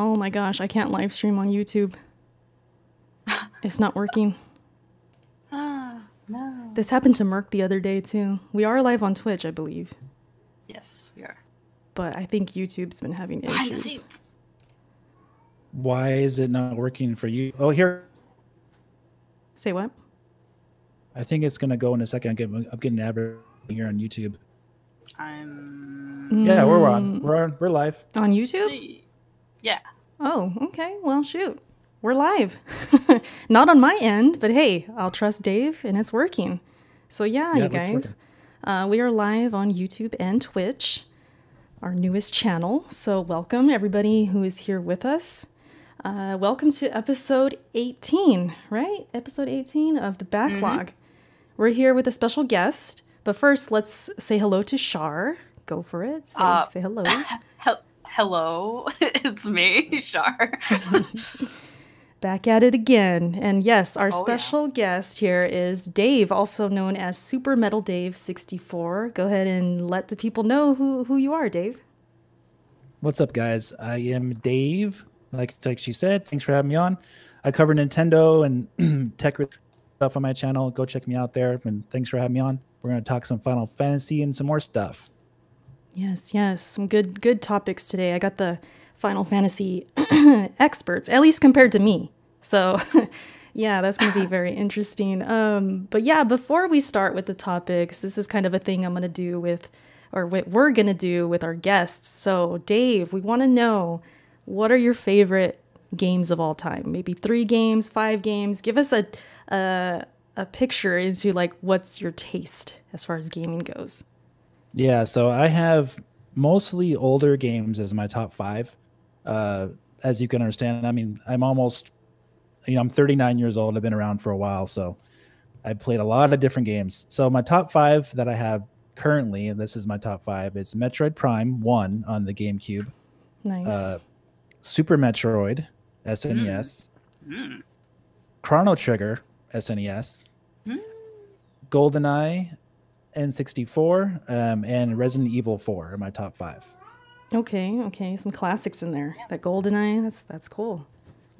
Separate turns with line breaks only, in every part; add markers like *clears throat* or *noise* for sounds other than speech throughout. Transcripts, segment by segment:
Oh my gosh, I can't live stream on YouTube. it's not working. *laughs*
Ah, no.
This happened to Merc the other day too. We are live on Twitch, I believe,
Yes, we are.
but I think YouTube's been having
Behind the
issues.
scenes.
Why is it not working for you? Oh, here.
Say what?
I think it's gonna go in a second. I'm getting, I'm getting an advert here on YouTube.
I'm.
Yeah, we're on.
Mm,
We're on, we're live.
on YouTube.
Yeah.
Oh, okay. Well, shoot. We're live. *laughs* Not on my end, but hey, I'll trust Dave and it's working. So, yeah,
Yeah,
you guys, uh, we are live on YouTube and Twitch, our newest channel. So, welcome everybody who is here with us. Uh, welcome to episode 18, right? Episode 18 of the backlog. We're here with a special guest, but first, let's say hello to Char. Go for it. Say,
Uh,
say hello. *laughs*
Hel- Hello, *laughs* it's me, *laughs* Char. *laughs*
Back at it again. And yes, our
Oh, yeah.
special guest here is Dave, also known as Super Metal Dave 64. Go ahead and let the people know who, who you are, Dave.
What's up, guys? I am Dave. Like like she said, thanks for having me on. I cover Nintendo and *clears throat* tech stuff on my channel. Go check me out there. And thanks for having me on. We're gonna talk some Final Fantasy and some more stuff.
Yes, yes. Some good good topics today. I got the Final Fantasy *clears throat* experts, at least compared to me. So *laughs* yeah, that's gonna be very interesting. Um, but yeah, before we start with the topics, this is kind of a thing I'm gonna do with or what we're gonna do with our guests. So Dave, we wanna know what are your favorite games of all time? Maybe three games, five games. Give us a a, a picture into like what's your taste as far as gaming goes.
Yeah, so I have mostly older games as my top five. Uh, as you can understand, I mean, I'm almost, you know, I'm 39 years old. I've been around for a while, so I played a lot of different games. So my top five that I have currently, and this is my top five, is Metroid Prime One on the GameCube,
Nice.
uh, Super Metroid SNES,
Mm.
Chrono Trigger SNES,
Mm.
GoldenEye N64, um, and Resident Evil 4 are my top five.
Okay, okay, some classics in there. That GoldenEye, that's that's cool.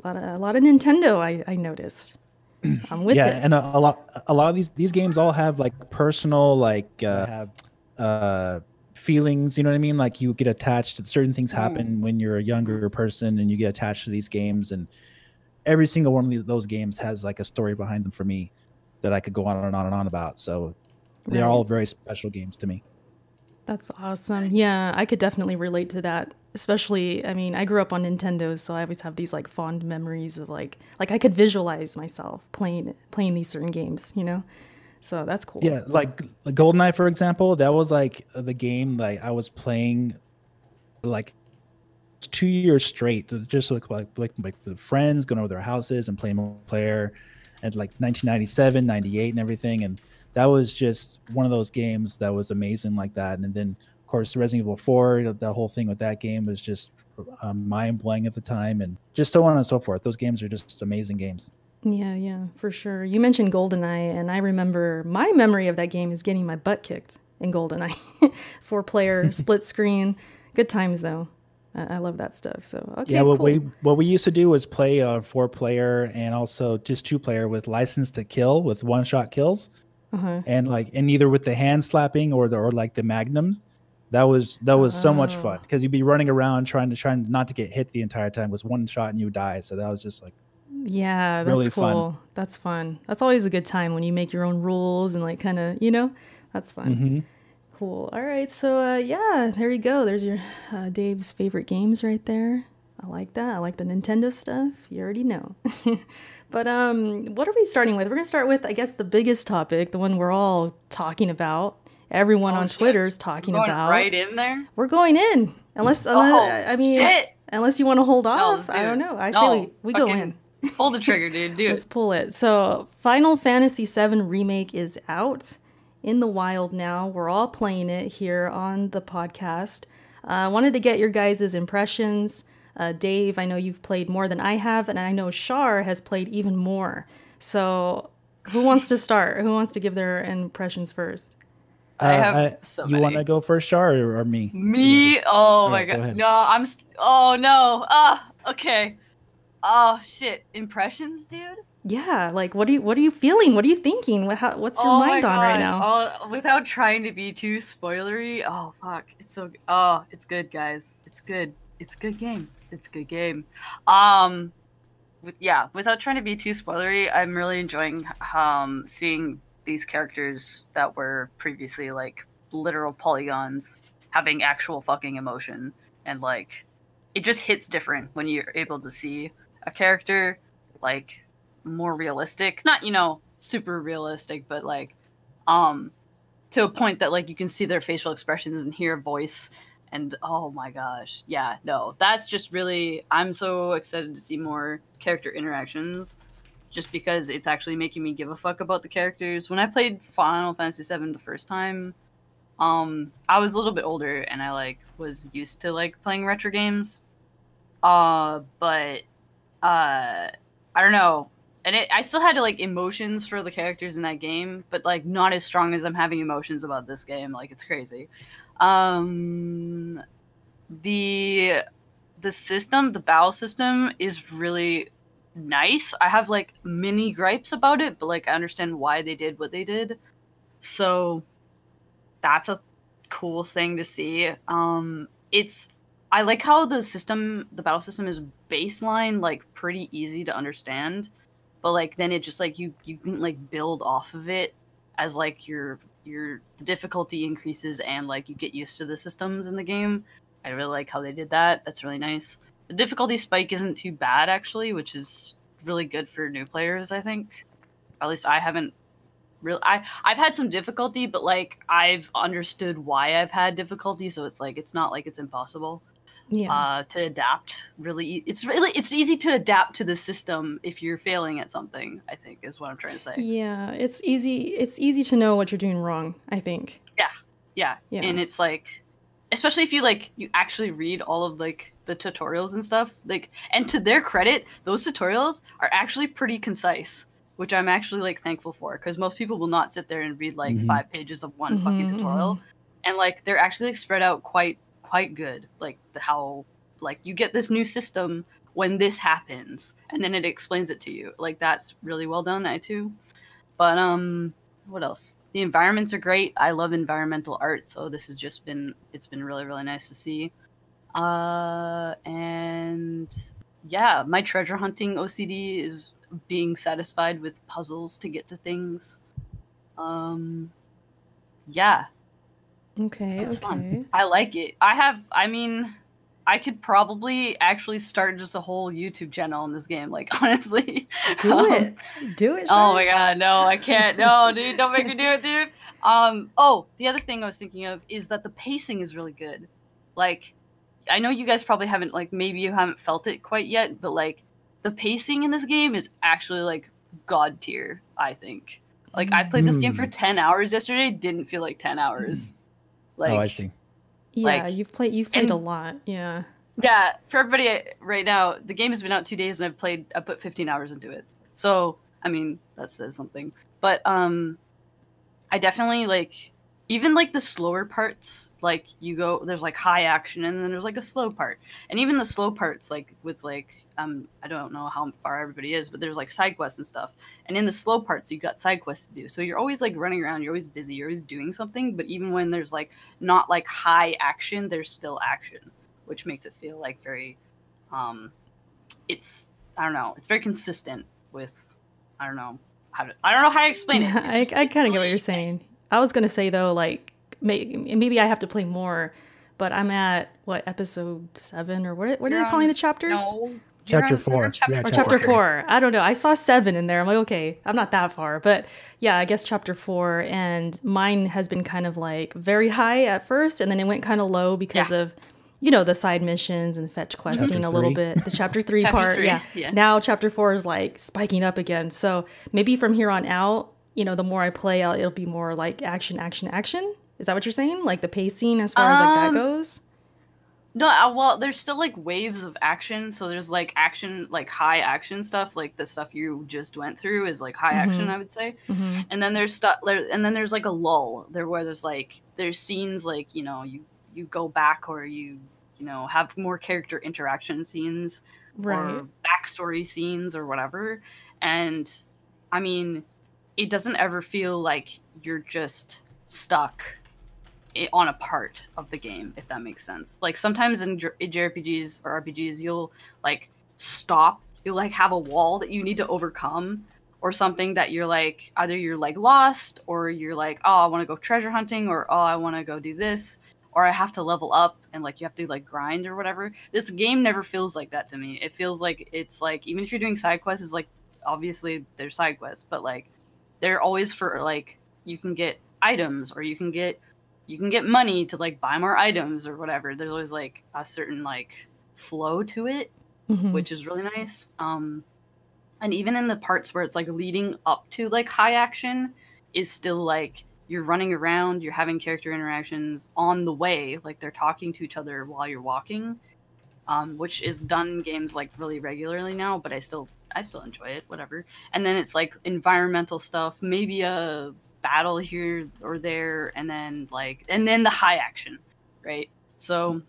A lot of a lot of Nintendo. I I noticed. *clears throat* I'm with
yeah,
it.
and a, a lot a lot of these these games all have like personal like uh, have uh feelings, you know what I mean? Like you get attached to certain things happen when you're a younger person and you get attached to these games and every single one of these, those games has like a story behind them for me that I could go on and on and on about. So they're all very special games to me.
That's awesome. Yeah, I could definitely relate to that. Especially, I mean, I grew up on Nintendo, so I always have these like fond memories of like like I could visualize myself playing playing these certain games. You know, so that's cool.
Yeah, like GoldenEye, for example, that was like the game like I was playing like two years straight, just like like like, like friends, going over their houses and playing multiplayer, and like 1997, 98, and everything. And that was just one of those games that was amazing like that. And then of course Resident Evil 4, the whole thing with that game was just um, mind blowing at the time, and just so on and so forth. Those games are just amazing games.
Yeah, yeah, for sure. You mentioned GoldenEye, and I remember my memory of that game is getting my butt kicked in GoldenEye. *laughs* Four player, *laughs* split screen. Good times, though. I, love that stuff. So, okay,
yeah, what
cool.
we what we used to do was play a four player and also just two player with license to kill with one shot kills,
uh-huh.
and like and either with the hand slapping or the or like the magnum. That was that was so much fun
Oh.
because you'd be running around trying to trying not to get hit the entire time it was one shot and you die. So that was just like
Yeah, that's
really
cool.
fun.
That's fun. That's always a good time when you make your own rules and like kind of, you know, that's fun.
mhm.
Cool. All right. So, uh, yeah, there you go. There's your uh, Dave's favorite games right there. I like that. I like the Nintendo stuff. You already know. *laughs* but um, what are we starting with? We're gonna start with, I guess, the biggest topic, the one we're all talking about. Everyone
Oh,
on
shit.
Twitter's talking
Going
about.
right in there.
We're going in, unless,
Oh,
unless I mean,
shit.
unless you want to hold off.
let's
I
do
don't know. I say
No,
we, we go in.
Pull the trigger, dude. Do *laughs*
Let's
it.
pull it. So, Final Fantasy VII Remake is out in the wild now. We're all playing it here on the podcast. Uh, I wanted to get your guys' impressions. Uh, Dave, I know you've played more than I have, and I know Char has played even more. So, who wants to start? Who wants to give their impressions first?
I
Uh,
have so
you want to go first, Char, or, or me?
Me? Oh my
Alright, go
god.
ahead.
No, I'm. St- oh no. Ah. Okay. Oh shit. Impressions, dude?
Yeah, like what are you what are you feeling? What are you thinking? What how, what's your
oh
mind on right now?
Oh, without trying to be too spoilery. Oh fuck. It's so oh, it's good, guys. It's good. It's a good game. It's a good game. Um with yeah, without trying to be too spoilery, I'm really enjoying um seeing these characters that were previously like literal polygons having actual fucking emotion and like it just hits different when you're able to see a character like more realistic not you know super realistic but like um to a point that like you can see their facial expressions and hear a voice and oh my gosh yeah no that's just really i'm so excited to see more character interactions just because it's actually making me give a fuck about the characters. When i played final fantasy 7 the first time um i was a little bit older and i like was used to like playing retro games. Uh but uh i don't know. And it, i still had like emotions for the characters in that game but like not as strong as i'm having emotions about this game. Like it's crazy um the the system the battle system is really nice. I have like mini gripes about it but like i understand why they did what they did. So that's a cool thing to see. Um it's i like how the system the battle system is baseline like pretty easy to understand but like then it just like you you can like build off of it as like your your the difficulty increases and like you get used to the systems in the game. I really like how they did that. That's really nice. The difficulty spike isn't too bad actually which is really good for new players i think. At least i haven't really i i've had some difficulty but like i've understood why i've had difficulty so it's like it's not like it's impossible
Yeah.
uh, to adapt. Really, e- it's really it's easy to adapt to the system if you're failing at something. I think is what I'm trying to say.
yeah, it's easy it's easy to know what you're doing wrong, I think.
Yeah,
Yeah. yeah.
and it's like, especially if you like you actually read all of like the tutorials and stuff. Like, and to their credit, those tutorials are actually pretty concise. Which I'm actually like thankful for because most people will not sit there and read like
Mhm.
five pages of one fucking
Mhm,
tutorial, and like they're actually like, spread out quite quite good. Like the, how like you get this new system when this happens, and then it explains it to you. Like that's really well done, I too. But um, what else? The environments are great. I love environmental art, so this has just been it's been really really nice to see. Uh, and yeah, my treasure hunting OCD is being satisfied with puzzles to get to things. Um, yeah,
Okay,
It's
okay.
fun. I like it. I have, I mean, I could probably actually start just a whole YouTube channel in this game. Like, *laughs* honestly,
Do
Um,
it. Do it.
Oh my god, no, I can't. No, *laughs* dude, don't make me do it, dude. Um, oh, the other thing I was thinking of is that the pacing is really good. Like, I know you guys probably haven't, like, maybe you haven't felt it quite yet, but like, the pacing in this game is actually like god tier. I think. Like, I played this game for
Hmm.
ten hours yesterday. Didn't feel like ten hours. Like,
oh, I see.
Yeah,
like-
you've played you've played a lot. Yeah.
Yeah, for everybody right now, the game has been out two days and I've played. I put 15 hours into it. So I mean, that says something. But um, I definitely like even like the slower parts. Like you go, there's like high action and then there's like a slow part, and even the slow parts, like with like um, I don't know how far everybody is, but there's like side quests and stuff. And in the slow parts, you got side quests to do. So you're always like running around. You're always busy. You're always doing something. But even when there's like not like high action, there's still action which makes it feel like very um it's i don't know it's very consistent with i don't know how to i don't know how to explain it It's *laughs*
I, I kind of get what you're saying. I was gonna say though, like may, maybe I have to play more, but I'm at what episode seven or what? What are
You're
they calling
on-
the chapters?
no
Chapter
on-
four.
chapter,
Yeah,
Or
chapter
chapter
four.
four. I don't know. I saw seven in there. I'm like, okay, I'm not that far. But yeah, I guess chapter four. And mine has been kind of like very high at first, and then it went kind of low because of, you know, the side missions and fetch questing a little bit. The chapter three *laughs*
Chapter
part.
three,
Yeah.
yeah.
Now chapter four is like spiking up again. So maybe from here on out, you know, the more I play, I'll, it'll be more like action, action, action. Is that what you're saying? Like the pacing as far as like that
Um,
goes?
no uh, well there's still like waves of action so there's like action like high action stuff like the stuff you just went through is like high action
Mhm.
i would say
hmm
and then there's stuff and then there's like a lull there where there's like there's scenes like you know you you go back or you you know have more character interaction scenes
Right.
or backstory scenes or whatever. And I mean, it doesn't ever feel like you're just stuck on a part of the game, if that makes sense. Like sometimes in, JRPGs or RPGs, you'll like stop, you'll like have a wall that you need to overcome. Or something that you're like, either you're like lost, or you're like, oh, I want to go treasure hunting, or oh, I want to go do this, or I have to level up and like you have to like grind or whatever. This game never feels like that to me. It feels like it's like even if you're doing side quests, is like obviously they're side quests, but like they're always for like you can get items or you can get you can get money to like buy more items or whatever. There's always like a certain like flow to it,
Mhm.
which is really nice. Um and even in the parts where it's like leading up to like high action is still like you're running around, you're having character interactions on the way, like they're talking to each other while you're walking, um, which is done in games like really regularly now. But I still, I still enjoy it, whatever. And then it's like environmental stuff, maybe a battle here or there, and then like, and then the high action, right? So,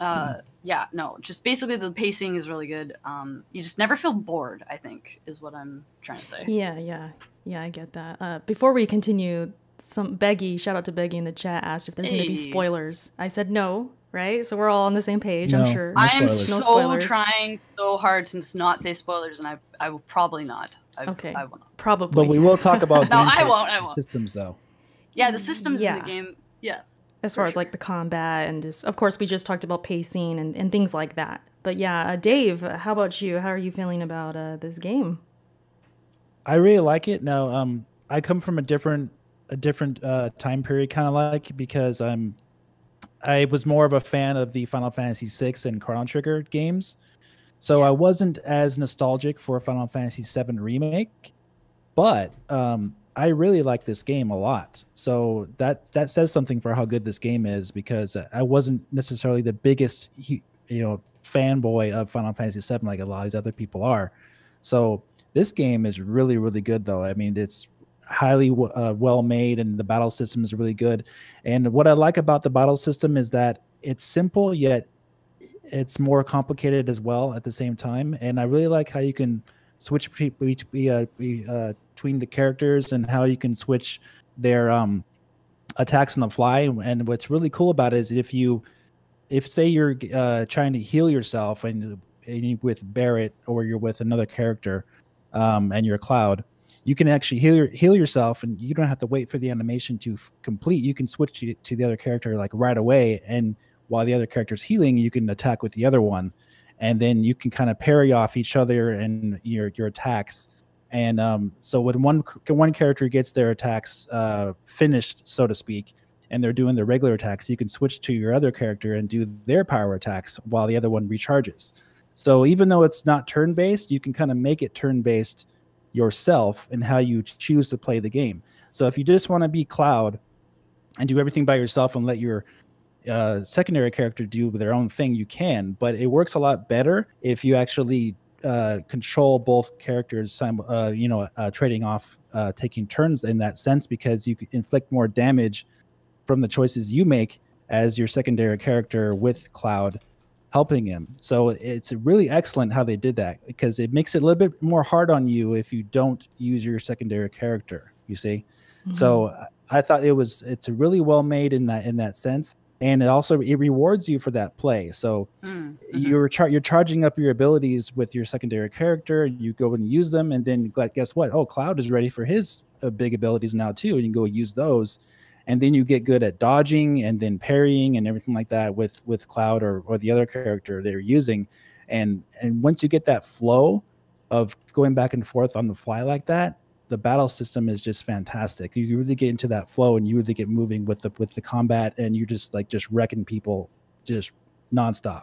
uh, yeah, no, just basically the pacing is really good. Um, you just never feel bored. I think is what I'm trying to say.
Yeah, yeah, yeah. I get that. Uh, before we continue, some Beggy, shout out to Beggy in the chat, asked if there's going to be spoilers. I said no, right? So we're all on the same page. I'm sure.
No
I am
spoilers.
No
so trying so hard to not say spoilers, and I I will probably not. I,
Okay.
I will not.
Probably.
But we will talk about *laughs*
No, I won't, I won't.
systems though.
Yeah, the systems in
Yeah.
the game. Yeah.
as
for
far as like the combat and just, of course, we just talked about pacing and, and things like that. But yeah, uh, Dave, how about you? How are you feeling about uh, this game?
I really like it. Now, um, I come from a different a different uh, time period, kind of like because I'm I was more of a fan of the Final Fantasy VI and Chrono Trigger games, so I wasn't as nostalgic for Final Fantasy VII remake. But um, I really like this game a lot, so that that says something for how good this game is because I wasn't necessarily the biggest you know fanboy of Final Fantasy VII like a lot of these other people are. So this game is really really good though. I mean it's highly uh, well made and the battle system is really good. And what I like about the battle system is that it's simple yet it's more complicated as well at the same time. And I really like how you can switch between uh, uh, between the characters and how you can switch their um, attacks on the fly. And what's really cool about it is if you, if say you're uh, trying to heal yourself and, and you with Barret or you're with another character um, and you're Cloud, you can actually heal heal yourself and you don't have to wait for the animation to complete. You can switch to, to the other character like right away and while the other character's healing, you can attack with the other one, and then you can kind of parry off each other and your your attacks. And um, so when one one character gets their attacks uh, finished, so to speak, and they're doing their regular attacks, you can switch to your other character and do their power attacks while the other one recharges. So even though it's not turn based, you can kind of make it turn based yourself and how you choose to play the game. So if you just want to be Cloud and do everything by yourself and let your uh, secondary character do their own thing, you can. But it works a lot better if you actually uh, control both characters, uh, you know, uh, trading off, uh, taking turns in that sense, because you can inflict more damage from the choices you make as your secondary character with Cloud helping him. So it's really excellent how they did that because it makes it a little bit more hard on you if you don't use your secondary character. You see. So I thought it was it's really well made in that in that sense, and it also it rewards you for that play. So
Mm, mhm.
you're char- you're charging up your abilities with your secondary character. You go and use them, and then guess what? Oh, Cloud is ready for his uh, big abilities now too, and you can go use those. And then you get good at dodging and then parrying and everything like that with with Cloud or, or the other character they're using. And and once you get that flow of going back and forth on the fly like that, the battle system is just fantastic. You really get into that flow and you really get moving with the with the combat and you're just like just wrecking people just nonstop.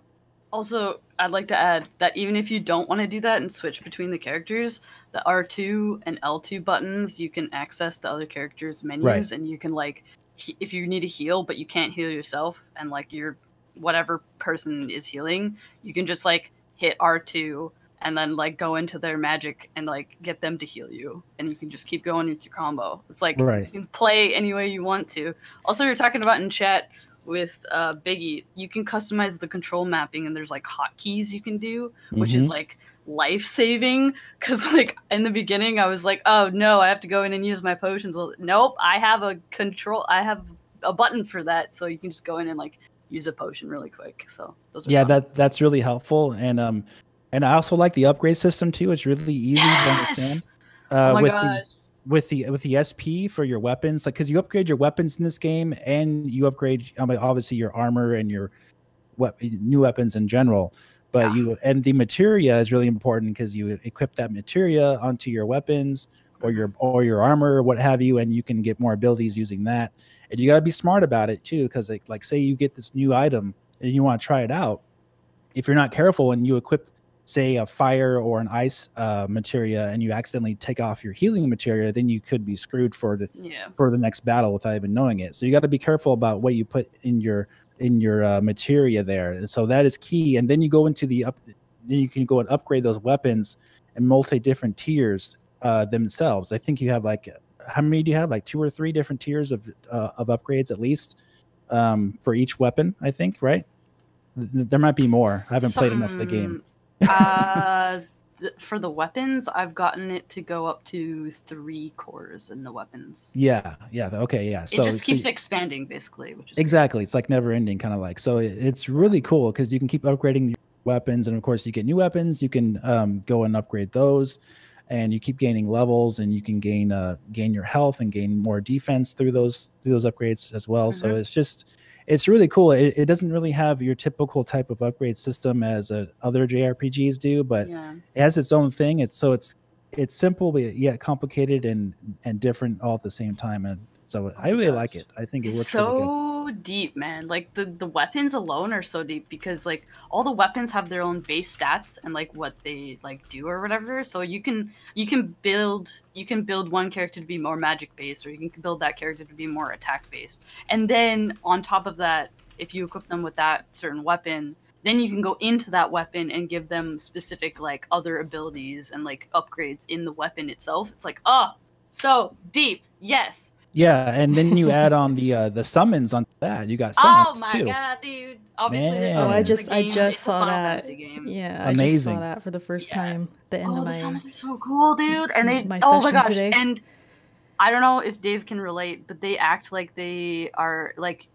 Also, I'd like to add that even if you don't want to do that and switch between the characters, the R2 and L2 buttons, you can access the other characters' menus
Right.
and you can like he- if you need to heal but you can't heal yourself and like your whatever person is healing, you can just like hit R2 and then like go into their magic and like get them to heal you and you can just keep going with your combo. It's like
Right.
you can play any way you want to. Also, you're talking about in chat with uh, Biggie, you can customize the control mapping, and there's like hotkeys you can do, which is
Mhm.
like life saving. Because *laughs* like in the beginning, I was like, oh no, I have to go in and use my potions. Well, Nope, I have a control. I have a button for that, so you can just go in and like use a potion really quick. So those are
yeah
fun.
that that's really helpful and um and i also like the upgrade system too it's really easy
Yes!
to understand uh
oh my
with
gosh.
the with the with the sp for your weapons like because you upgrade your weapons in this game and you upgrade I mean, obviously your armor and your what new weapons in general but
Yeah.
you and the materia is really important because you equip that materia onto your weapons or
Mm-hmm.
your or your armor or what have you and you can get more abilities using that and you got to be smart about it too because like, like say you get this new item and you want to try it out if you're not careful and you equip say a fire or an ice uh, materia and you accidentally take off your healing materia then you could be screwed for the
Yeah.
for the next battle without even knowing it. So you got to be careful about what you put in your in your uh, materia there. And so that is key. And then you go into the up then you can go and upgrade those weapons in multi different tiers uh, themselves. I think you have like how many do you have? Like two or three different tiers of uh, of upgrades at least um, for each weapon i think right? There might be more. I haven't played enough of the game.
Some- uh, th- for the weapons, I've gotten it to go up to three cores in the weapons.
yeah yeah okay yeah so
it just
so
keeps
y-
expanding, basically, which is
exactly it's like never ending kind of like so it- it's really cool because you can keep upgrading your weapons and of course you get new weapons you can um, go and upgrade those and you keep gaining levels and you can gain uh, gain your health and gain more defense through those through those upgrades as well so
Mhm.
it's just it's really cool. It, it doesn't really have your typical type of upgrade system as uh, other jrpgs do but
Yeah.
it has its own thing. It's so it's it's simple but yet complicated and and different all at the same time. And so oh i really like it i think it
It's
works really good
so deep, man. Like the the weapons alone are so deep because like all the weapons have their own base stats and like what they like do or whatever. So you can you can build you can build one character to be more magic based or you can build that character to be more attack based. And then on top of that, if you equip them with that certain weapon, then you can go into that weapon and give them specific like other abilities and like upgrades in the weapon itself. It's like, oh, so deep. Yes.
Yeah, and then you add on *laughs* the uh, the summons on that. You got
Oh my
too.
god, dude! Obviously, there's
Man.
Oh, I
in the
just I just
It's
saw
Final
that.
Fantasy game.
Yeah, I just saw that for the first
Yeah.
time. The end
Oh,
of
the
my
summons are so cool, dude! And they,
my
oh my gosh!
today.
And I don't know if Dave can relate, but they act like they are like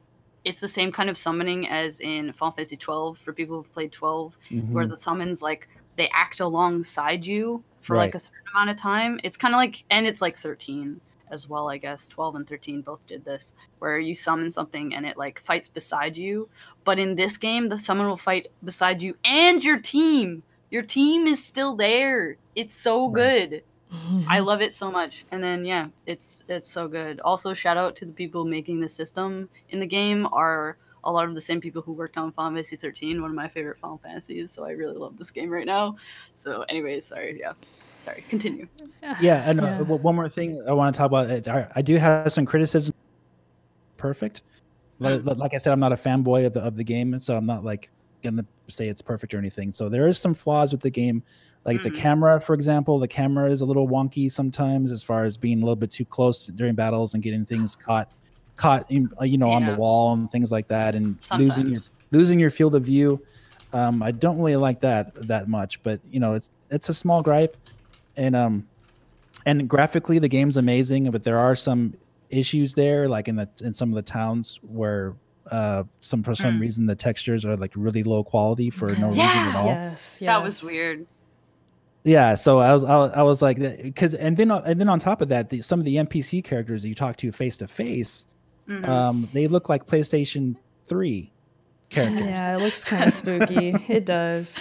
it's the same kind of summoning as in Final Fantasy 12 for people who've played 12, where
Mhm.
the summons like they act alongside you for
Right.
like a certain amount of time. It's kind of like, and it's like 13 as well, I guess. 12 and 13 both did this, where you summon something and it like fights beside you. But in this game, the summon will fight beside you and your team. Your team is still there. It's so good. *laughs* I love it so much. And then yeah, it's it's so good. Also, shout out to the people making the system in the game are a lot of the same people who worked on Final Fantasy 13, one of my favorite Final Fantasies. So I really love this game right now. So, anyways, sorry, yeah, sorry. Continue.
Yeah, and uh,
Yeah.
w- one more thing I want to talk about. uh, I, I do have some criticism. Perfect. Like, like I said, I'm not a fanboy of the of the game, so I'm not like gonna say it's perfect or anything. So there is some flaws with the game, like the
Mhm.
camera, for example. The camera is a little wonky sometimes, as far as being a little bit too close during battles and getting things *sighs* caught, caught in, uh, you know, on the wall and things like that, and losing your losing your field of view. Um, I don't really like that that much, but you know, it's it's a small gripe, and um, and graphically the game's amazing, but there are some issues there, like in the in some of the towns where uh some for some
Mm.
reason the textures are like really low quality for no reason at all.
Yes, yes.
That was weird.
Yeah, so I was I was, I was like because and then and then on top of that, the, some of the NPC characters that you talk to face to face, they look like PlayStation Three characters.
Yeah, it looks kind of *laughs* spooky. It does.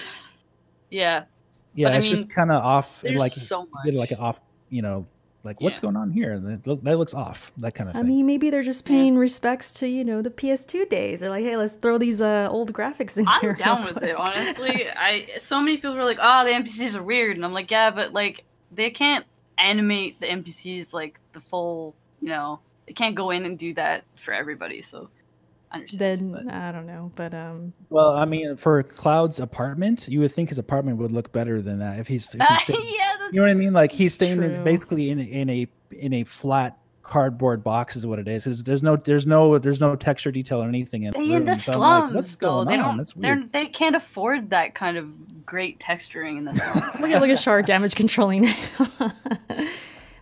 yeah,
yeah,
But I
it's just kind of off. Like
so much.
like an off, you know, like what's
Yeah.
going on here? That, that looks off. That kind of thing.
I mean, maybe they're just
Yeah.
paying respects to you know the PS2 days. They're like, hey, let's throw these uh, old graphics in
I'm
here. *laughs*
down with it, honestly. *laughs* I so many people are like, "Oh, the NPCs are weird," and I'm like, "Yeah, but like they can't animate the NPCs like the full, you know, they can't go in and do that for everybody." So, I understand.
Then
but-
I don't know, but um,
Well, I mean, for Cloud's apartment, you would think his apartment would look better than that if he's. If he's *laughs* staying,
yeah, that's
you know what I mean? Like he's staying in, basically in a, in a in a flat cardboard box is what it is. There's, there's no there's no there's no texture detail or anything in,
They in the
So I'm like,
slums,
What's going
They
on?
don't.
That's
They're
weird.
they can't afford that kind of great texturing in the slums. *laughs*
Look at look at Shard damage controlling right *laughs* now.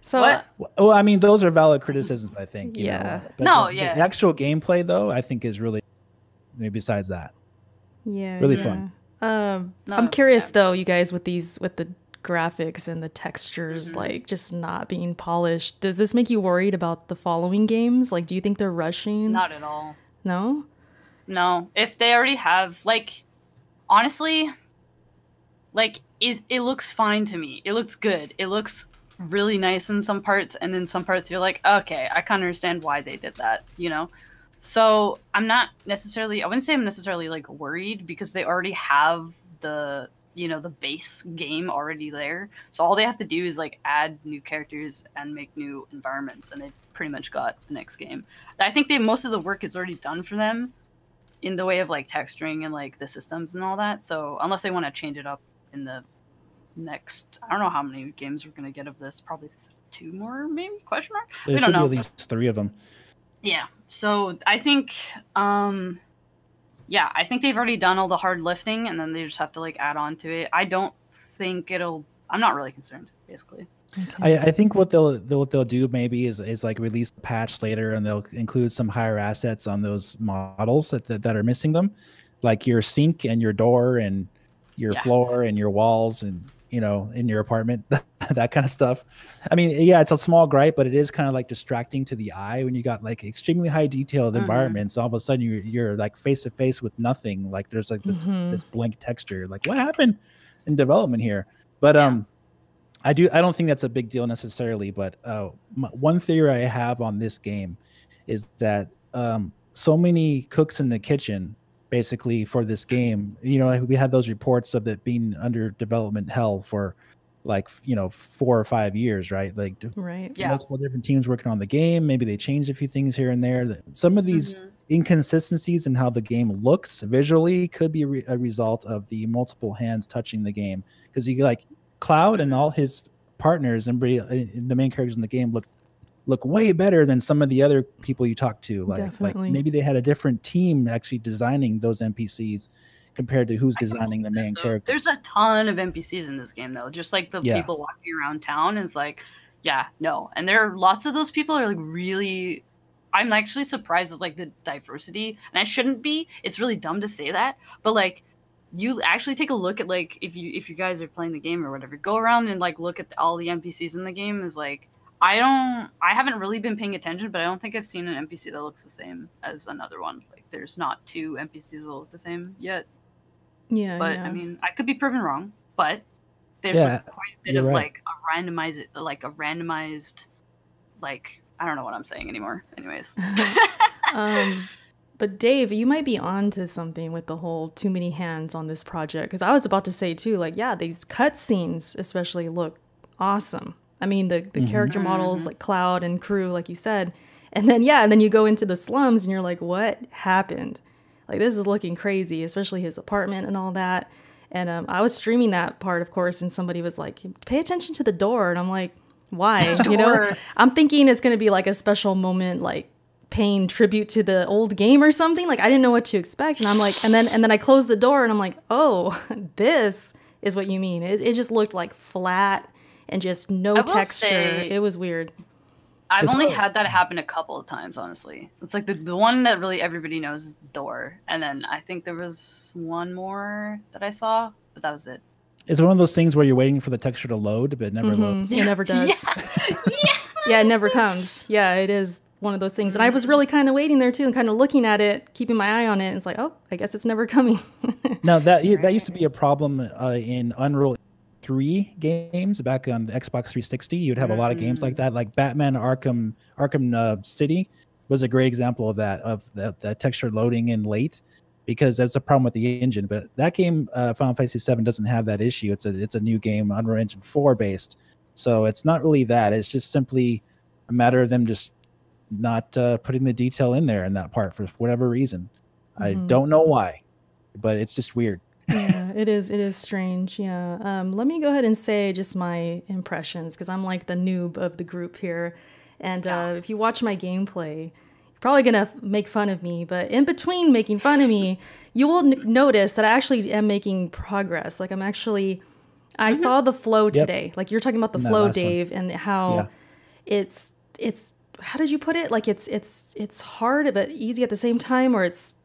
So
What?
Well, I mean, those are valid criticisms, I think. You
Yeah.
Know? But
No,
the,
yeah.
The actual gameplay, though, I think is really. Maybe besides that,
yeah,
really
yeah.
fun.
Um,
No,
I'm curious
yeah.
though, you guys, with these with the graphics and the textures
Mm-hmm.
like just not being polished. Does this make you worried about the following games? Like, do you think they're rushing?
Not at all.
no.
No, if they already have like honestly like is it looks fine to me. It looks good. It looks really nice in some parts and in some parts you're like, "Okay, I kind of understand why they did that," you know? So, I'm not necessarily I wouldn't say I'm necessarily like worried because they already have the you know the base game already there so all they have to do is like add new characters and make new environments and they pretty much got the next game i think they most of the work is already done for them in the way of like texturing and like the systems and all that. So unless they want to change it up in the next, I don't know how many games we're gonna get of this. Probably two more, maybe? Question mark.
there
we don't know.
be at least three of them.
Yeah. So I think, um, yeah, I think they've already done all the hard lifting, and then they just have to like add on to it. I don't think it'll. I'm not really concerned, basically.
I, I think what they'll, they'll what they'll do maybe is is like release a patch later and they'll include some higher assets on those models that that, that are missing them, like your sink and your door and your
Yeah.
floor and your walls and you know in your apartment *laughs* that kind of stuff. I mean, yeah, it's a small gripe, but it is kind of like distracting to the eye when you got like extremely high detailed
Mhm.
environments. All of a sudden you're you're like face to face with nothing. Like there's like this,
Mhm.
this blank texture. Like what happened in development here? But
Yeah.
um. I do. I don't think that's a big deal necessarily, but uh, m- one theory I have on this game is that um, so many cooks in the kitchen, basically for this game. You know, we had those reports of it being under development hell for like you know four or five years, right? Like
Right.
Yeah.
multiple different teams working on the game. Maybe they changed a few things here and there. Some of these
Mhm.
inconsistencies in how the game looks visually could be a, re- a result of the multiple hands touching the game because you like cloud and all his partners and uh, the main characters in the game look look way better than some of the other people you talk to like like maybe they had a different team actually designing those npcs compared to who's designing the main
So
characters
There's a ton of NPCs in this game, though. Just like the
Yeah.
people walking around town is like, yeah, no. And there are lots of those people are like really. I'm actually surprised at like the diversity, and I shouldn't be. It's really dumb to say that, but like, you actually take a look at like if you if you guys are playing the game or whatever, go around and like look at all the NPCs in the game. Is like, I don't, I haven't really been paying attention, but I don't think I've seen an NPC that looks the same as another one. Like, there's not two NPCs that look the same yet
Yeah.
but
yeah.
I mean, I could be proven wrong. But there's
Yeah,
a, quite a bit of
right.
like a randomized, like a randomized, like I don't know what I'm saying anymore. Anyways, *laughs*
um, *laughs* but Dave, you might be onto something with the whole too many hands on this project because I was about to say too, like, yeah, these cutscenes especially look awesome. I mean, the the character models like Cloud and Crew, like you said, and then yeah, and then you go into the slums and you're like, what happened? Like this is looking crazy, especially his apartment and all that. And um, I was streaming that part, of course, and somebody was like, "Pay attention to the door," and I'm like, "Why?" *laughs* You know, I'm thinking it's gonna be like a special moment, like paying tribute to the old game or something. Like I didn't know what to expect, and I'm like, and then and then I closed the door, and I'm like, "Oh, *laughs* this is what you mean." It, it just looked like flat and just no texture.
say-
it was weird.
I've
It's
only
cool.
had that happen a couple of times. Honestly, it's like the the one that really everybody knows is Door, and then I think there was one more that I saw, but that was it.
it's one of those things where you're waiting for the texture to load but it never
Mhm.
loads
It never *laughs* does.
Yeah. *laughs*
yeah, it never comes. Yeah, it is one of those things. And I was really kind of waiting there too and kind of looking at it, keeping my eye on it. And it's like, oh, I guess it's never coming. *laughs*
Now that that used to be a problem uh, in Unreal Three games back on the Xbox 360. You'd have a lot of games like that, like Batman Arkham Arkham uh, City was a great example of that of the, the texture loading in late because that's a problem with the engine. But that game, uh, Final Fantasy VII, doesn't have that issue. It's a it's a new game, Unreal Engine 4 based, so it's not really that. It's just simply a matter of them just not uh, putting the detail in there in that part for whatever reason. I
Mhm.
don't know why, but it's just weird.
Yeah, it is. It is strange. Yeah. Um, let me go ahead and say just my impressions because I'm like the noob of the group here. And
Yeah.
uh, if you watch my gameplay, you're probably gonna f- make fun of me. But in between making fun of me, *laughs* you will notice that I actually am making progress. Like I'm actually, I saw the flow today. Like you're talking about the flow,
last one.
Dave, and how
Yeah.
it's it's how did you put it? Like it's it's it's hard but easy at the same time, or it's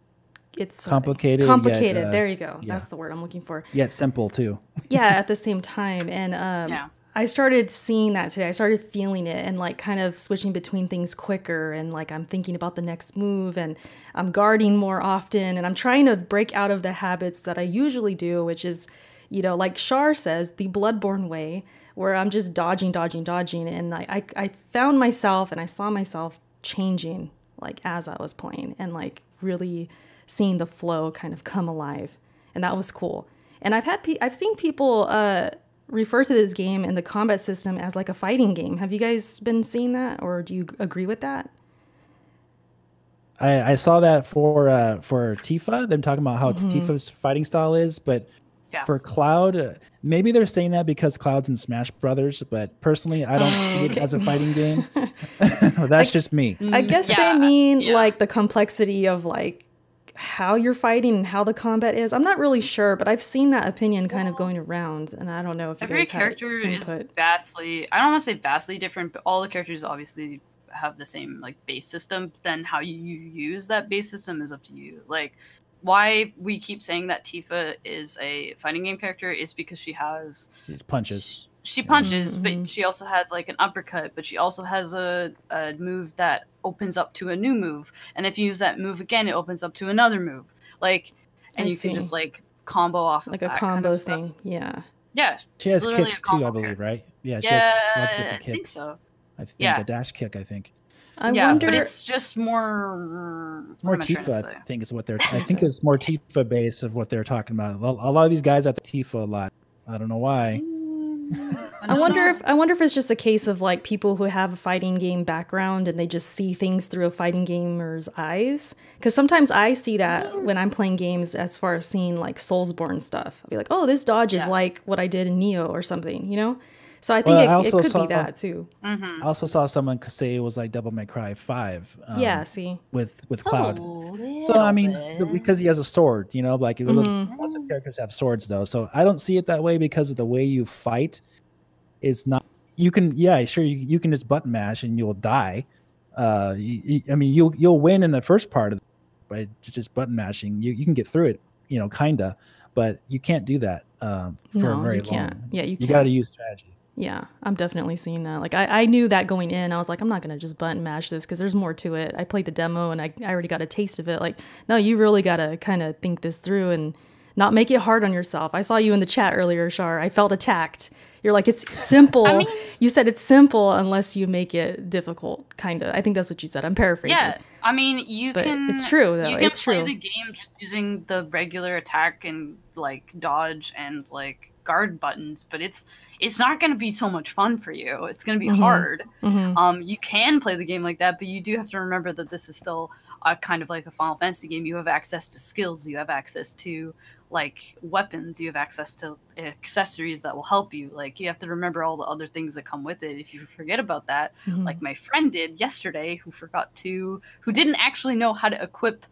it's uh,
Complicated, yet,
Complicated.
uh,
there you go.
yeah.
That's the word I'm looking for.
Yet simple too. *laughs*
Yeah, at the same time, and um,
Yeah.
I started seeing that today. I started feeling it and like kind of switching between things quicker, and like I'm thinking about the next move, and I'm guarding more often, and I'm trying to break out of the habits that I usually do, which is, you know, like Char says, the bloodborne way, where I'm just dodging, dodging, dodging, and I, I, I found myself and I saw myself changing like as I was playing, and like really seeing the flow kind of come alive, and that was cool. And I've had pe- I've seen people uh, refer to this game and the combat system as like a fighting game. Have you guys been seeing that, or do you agree with that?
I, I saw that for uh, for Tifa. Them talking about how
Mm-hmm.
Tifa's fighting style is, but
Yeah.
for Cloud, uh, maybe they're saying that because Cloud's in Smash Brothers. But personally, I don't see it as a fighting game. *laughs* *laughs* That's just me.
I guess
yeah,
they mean
yeah.
like the complexity of like how you're fighting and how the combat is. I'm not really sure, but I've seen that opinion kind of going around, and I don't know if you
Every
guys
character is
input.
vastly, I don't want to say vastly different, but all the characters obviously have the same like base system. Then how you use that base system is up to you. Like why we keep saying that Tifa is a fighting game character is because she has
It's punches.
She punches,
Mhm.
but she also has like an uppercut, but she also has a, a move that opens up to a new move. And if you use that move again, it opens up to another move. Like and
I
you can just like combo off of
like a
that kind
combo
of stuff.
thing. Yeah.
Yeah.
She has
she's literally a
kicks too, I believe,
character.
right? Yeah, she
Yeah,
has lots of different
I think
kicks.
so.
I think
Yeah.
a dash kick. I think
I
yeah,
wonder.
but it's just more
more
what am I trying to
Tifa. I think is what they're. I *laughs* think it's more Tifa based of what they're talking about. A a lot of these guys have the Tifa a lot. I don't know why.
I wonder if I wonder if it's just a case of like people who have a fighting game background and they just see things through a fighting gamer's eyes. Because sometimes I see that mm-hmm. when I'm playing games, as far as seeing like Soulsborne stuff. I'll be like, oh, this dodge is like what I did in Nioh or something, you know. So I think
Well, I
it, it could
saw-
be that too.
Mhm.
I also saw someone say it was like Devil May Cry Five. um,
yeah. See.
with with
It's
Cloud. So I mean,
bit.
because he has a sword, you know, like it look-
Mhm.
lots of characters have swords though. So I don't see it that way because of the way you fight is not. You can, yeah, sure, you, you can just button mash and you'll die. Uh, you, you- I mean, you'll you'll win in the first part of it by just button mashing. You you can get through it, you know, kinda, but you can't do that um, for
No,
very
you can't.
long.
Yeah, you
You
can't.
got to use strategy.
Yeah, I'm definitely seeing that. Like, I, I knew that going in. I was like, I'm not going to just button mash this because there's more to it. I played the demo and I, I already got a taste of it. Like, no, you really got to kind of think this through and not make it hard on yourself. I saw you in the chat earlier, Char. I felt attacked. You're like, it's simple. *laughs*
I mean-
you said it's simple unless you make it difficult, kind of. I think that's what you said. I'm paraphrasing.
Yeah, I mean, you
But
can.
it's true, though.
You can
It's
play
true.
the game just using the regular attack and like dodge and like guard buttons, but it's it's not going to be so much fun for you. It's going to be
Mhm.
hard.
Mhm.
Um, you can play the game like that, but you do have to remember that this is still a kind of like a Final Fantasy game. You have access to skills, you have access to like weapons, you have access to accessories that will help you. Like you have to remember all the other things that come with it. If you forget about that,
Mhm.
like my friend did yesterday, who forgot to, who didn't actually know how to equip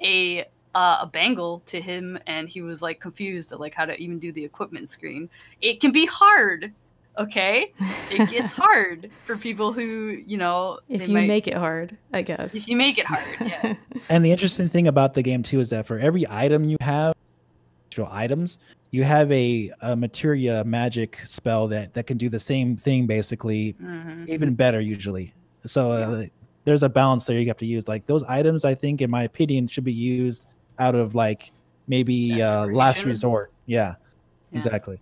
a uh, a bangle to him, and he was like confused at like how to even do the equipment screen. It can be hard. Okay, it gets *laughs* hard for people who you know.
if
they
you
might-
make it hard, I guess.
if you make it hard, yeah. *laughs*
And the interesting thing about the game too is that for every item you have, actual items, you have a, a materia magic spell that that can do the same thing basically,
Mhm.
even better usually. So uh, there's a balance there you have to use. Like those items, I think, in my opinion, should be used out of like maybe uh, last resort. Yeah,
Yeah.
exactly.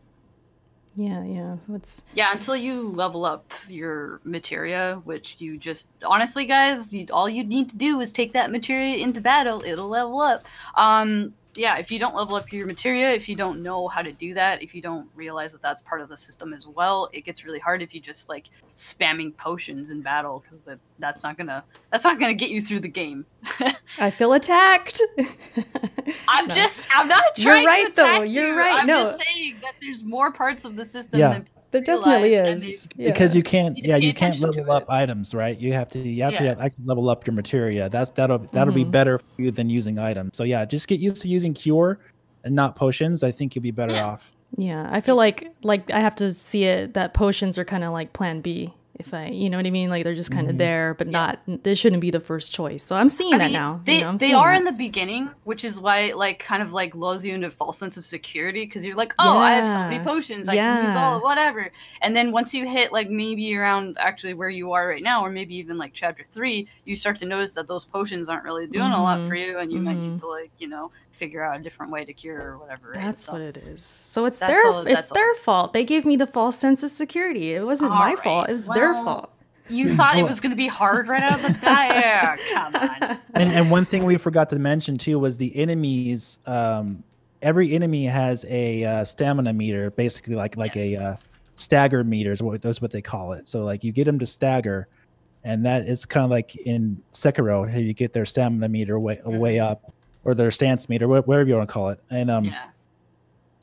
yeah, yeah. Let's.
Yeah, until you level up your materia, which you just honestly, guys, you, all you need to do is take that materia into battle. It'll level up. Um, yeah, if you don't level up your materia, if you don't know how to do that, if you don't realize that that's part of the system as well, it gets really hard if you just like spamming potions in battle because that that's not gonna that's not gonna get you through the game. *laughs*
I feel attacked. *laughs*
I'm
No.
just I'm not trying. To. You're right,
though. You're
you.
right.
I'm
No.
just saying that there's more parts of the system
Yeah.
than
there definitely is.
they-
because you can't
need
yeah you can't level up items right you have to you have
Yeah.
to actually level up your materia that's that'll that'll be
Mhm.
better for you than using items so yeah just get used to using cure and not potions i think you'll be better
Yeah.
off
Yeah, I feel like like I have to see it that potions are kind of like plan B. If I, you know what I mean, like they're just kind of
Mhm.
there, but not. They shouldn't be the first choice. So I'm seeing
I
that
mean,
now.
They,
you know, I'm
they are
that.
in the beginning, which is why it like kind of like lulls you into a false sense of security because you're like, oh, I have so many potions, I can use all of whatever. And then once you hit like maybe around actually where you are right now, or maybe even like chapter three, you start to notice that those potions aren't really doing a lot
Mhm.
for you, and you might need
Mhm.
to like you know figure out a different way to cure or whatever. Right?
That's
So-
what it is. So it's their
all-
it's their fault. They gave me the false sense of security. It wasn't my
All
fault. It was their
well,
fault.
You thought it was going to be hard right out of the *laughs* bat? Yeah, come on.
and, and one thing we forgot to mention too was the enemies um every enemy has a uh, stamina meter basically like like
Yes.
a uh, stagger meter is what that's what they call it so like you get them to stagger and that is kind of like in sekiro how you get their stamina meter way, way up or their stance meter whatever you want to call it and um
Yeah.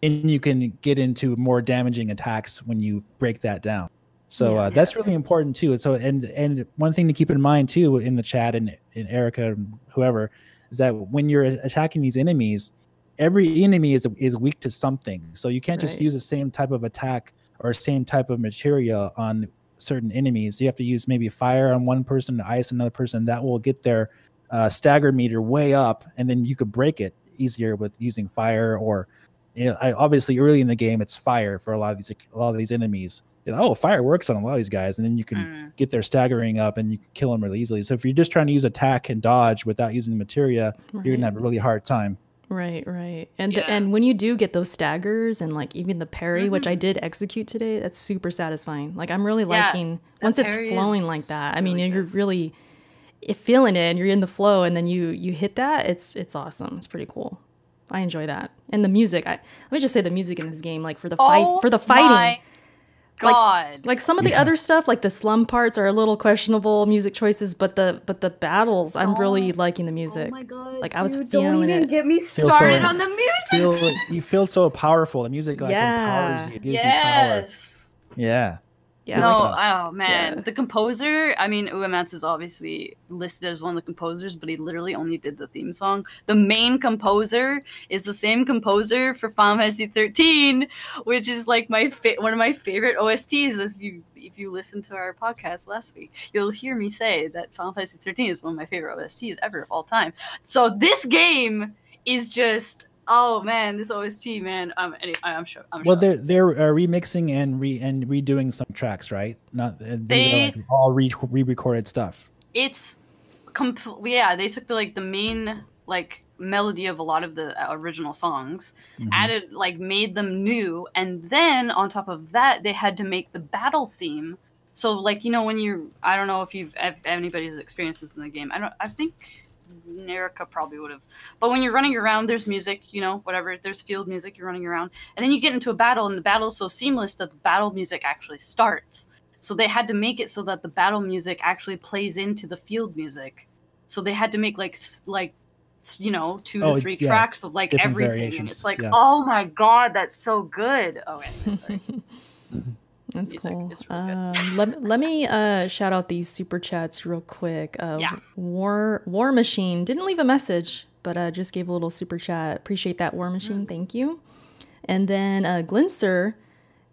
and you can get into more damaging attacks when you break that down. So
Yeah.
uh, that's really important too. So and and one thing to keep in mind too in the chat and in Erica and whoever is that when you're attacking these enemies, every enemy is is weak to something. So you can't just
Right.
use the same type of attack or same type of material on certain enemies. You have to use maybe fire on one person, ice on another person. That will get their uh, stagger meter way up, and then you could break it easier with using fire or you know, I, obviously early in the game it's fire for a lot of these a lot of these enemies. You know, oh, fire works on a lot of these guys, and then you can
Mm.
get their staggering up and you can kill them really easily. So if you're just trying to use attack and dodge without using materia, you're gonna have a really hard time.
Right, right. And the, and when you do get those staggers and like even the parry, which I
Mhm.
did execute today, that's super satisfying. Like I'm really
Yeah,
liking
that
once it's flowing like that. I mean,
really
you're really feeling it and you're in the flow and then you you hit that, it's it's awesome. It's pretty cool. I enjoy that. And the music, I let me just say the music in this game like for the fight
Oh
for the fighting.
My God.
Like some of the other stuff, like the slum parts, are a little questionable music choices, but the but the battles, I'm really
Oh.
liking the oh music.
Oh my god.
Like, I was
dude,
feeling
don't even
it.
get me started
so-
on the music.
Feel you feel so powerful. The music like
Yeah.
empowers you, it gives you power. Yeah.
Yeah,
no, oh man,
Yeah.
the composer. I mean, Uematsu is obviously listed as one of the composers, but he literally only did the theme song. The main composer is the same composer for Final Fantasy 13, which is like my fa- one of my favorite OSTs. If you if you listen to our podcast last week, you'll hear me say that Final Fantasy 13 is one of my favorite OSTs ever of all time. So this game is just. Oh man, this OST, man. Um, I'm sure. I'm
Well,
sure.
they're they're uh, remixing and re and redoing some tracks, right? Not uh, these
They-
like all re re-recorded stuff.
it's comp- yeah they took the like the main like melody of a lot of the uh, original songs
Mhm.
added like made them new and then on top of that they had to make the battle theme so like you know when you i don't know if you've if anybody's experienced this in the game i don't i think Nerika probably would have. But when you're running around, there's music, you know, whatever. There's field music, you're running around. And then you get into a battle, and the battle's so seamless that the battle music actually starts. So they had to make it so that the battle music actually plays into the field music. So they had to make like like you know two
Oh,
to three
yeah.
tracks of like
Different
everything, and it's like
yeah.
oh my god, that's so good. Oh, anyway, sorry. *laughs*
That's
Music
cool.
is really
Um, let, let me uh, shout out these super chats real quick. Uh,
Yeah.
War War Machine didn't leave a message, but uh, just gave a little super chat. Appreciate that, War
Mm.
Machine. Thank you. And then uh, Glinser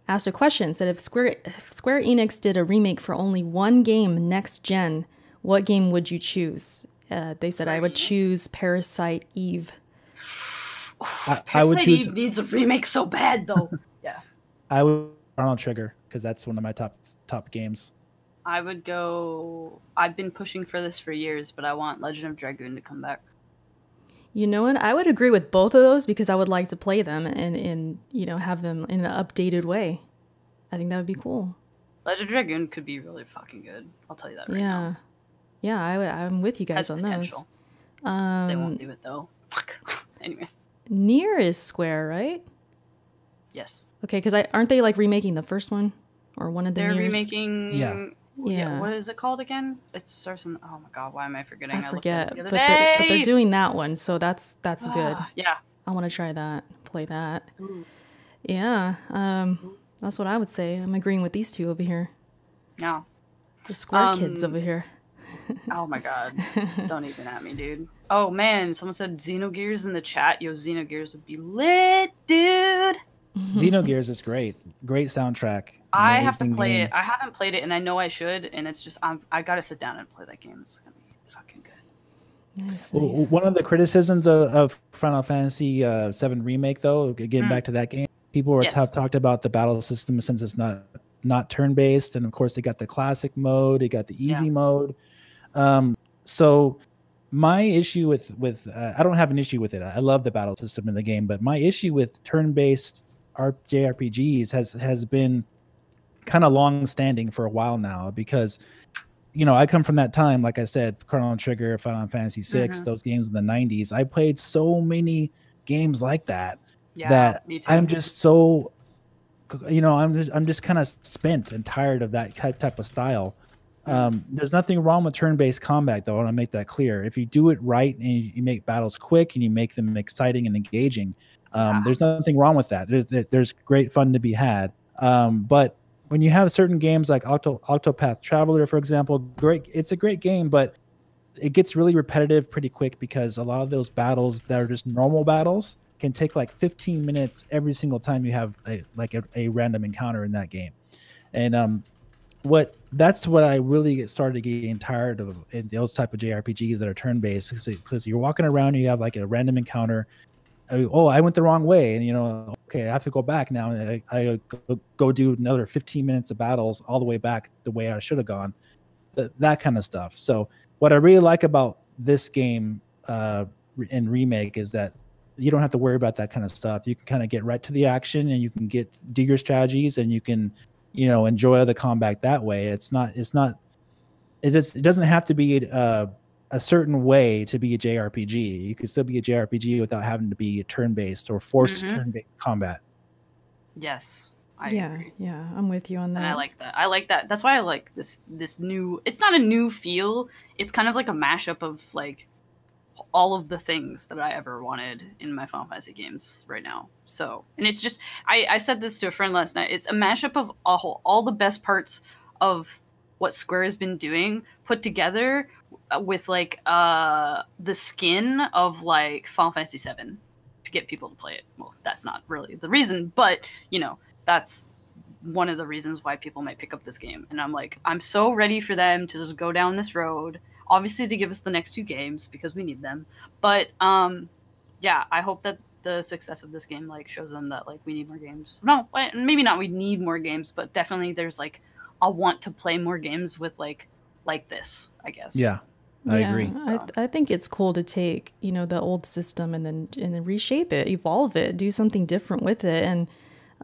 asked a question. Said if Square if Square Enix did a remake for only one game next gen, what game would you choose? Uh, they said I would
Enix?
choose Parasite Eve. *sighs*
I, I would
Parasite
choose
Eve needs a remake so bad though. *laughs* yeah,
I would Chrono Trigger because that's one of my top top games.
I would go. I've been pushing for this for years, but I want Legend of Dragoon to come back.
You know what? I would agree with both of those because I would like to play them and, and you know have them in an updated way. I think that would be cool.
Legend of Dragoon could be really fucking good. I'll tell you that right
yeah,
now.
yeah. I, am with you
Has
guys on
potential.
those.
They
Um,
won't do it though. Fuck. *laughs* Anyways,
NieR is Square, right?
yes,
Okay, because I aren't they like remaking the first one or one of the
they're
NieRs?
remaking.
Yeah.
Yeah.
What is it called again? It starts in. Oh my god, why am I forgetting?
I
looked at
forget,
it the
but
other
they're, but they're doing that one, so that's that's good.
yeah.
I want to try that, play that.
Ooh.
Yeah. Um, That's what I would say. I'm agreeing with these two over here.
Yeah.
The square kids
Um,
over here. *laughs*
Oh my god. *laughs* Don't even at me, dude. Oh man, someone said Xenogears in the chat. Yo, Xenogears would be lit, dude. *laughs*
Xenogears is great. Great soundtrack.
I have to play
game.
it. I haven't played it, and I know I should. And it's just I'm, I gotta sit down and play that game. It's gonna be fucking good.
Nice,
W-
nice.
One of the criticisms of, of Final Fantasy uh, VII remake, though, g- getting
Mm.
back to that game, people were
Yes.
have talked about the battle system since it's not not turn based, and of course they got the classic mode, they got the
Yeah.
easy mode. Um, so my issue with with uh, I don't have an issue with it. I love the battle system in the game, but my issue with turn based R- JRPGs has has been kind of long standing for a while now because you know, I come from that time, like I said, Chrono Trigger, Final Fantasy 6
Mhm.
those games in the 90s. I played so many games like that
Yeah,
that. I'm just so you know, I'm just I'm just kind of spent and tired of that type of style. Um, there's nothing wrong with turn-based combat, though. I want to make that clear. If you do it right and you, you make battles quick and you make them exciting and engaging, um,
Yeah.
there's nothing wrong with that. There's, there's great fun to be had. Um, but when you have certain games like Octo, Octopath Traveler, for example, great. It's a great game, but it gets really repetitive pretty quick because a lot of those battles that are just normal battles can take like 15 minutes every single time you have a, like a, a random encounter in that game. And um, what that's what I really get started getting tired of in those type of JRPGs that are turn based because you're walking around you have like a random encounter. Oh, I went the wrong way, and you know, okay, I have to go back now, and I, I go, go do another 15 minutes of battles all the way back the way I should have gone. Th- that kind of stuff. So, what I really like about this game uh, and remake is that you don't have to worry about that kind of stuff. You can kind of get right to the action, and you can get do your strategies, and you can you know enjoy the combat that way it's not it's not it is it doesn't have to be uh, a certain way to be a jrpg you could still be a jrpg without having to be turn-based or forced
Mhm.
turn-based combat
yes, I
yeah,
agree.
yeah, I'm with you on that.
And I like that. I like that. That's why I like this this new it's not a new feel. It's kind of like a mashup of like all of the things that I ever wanted in my Final Fantasy games right now. So, and it's just I I said this to a friend last night. It's a mashup of all all the best parts of what Square has been doing put together uh, with like uh the skin of like Final Fantasy 7 to get people to play it. Well, that's not really the reason, but you know, that's one of the reasons why people might pick up this game. And I'm like, I'm so ready for them to just go down this road. Obviously, to give us the next two games because we need them. But um, yeah, I hope that the success of this game like shows them that like we need more games. No, maybe not. We need more games, but definitely there's like a want to play more games with like like this. I guess.
yeah i
Yeah,
agree
I, th- I think it's cool to take you know the old system and then and then reshape it, evolve it, do something different with it. And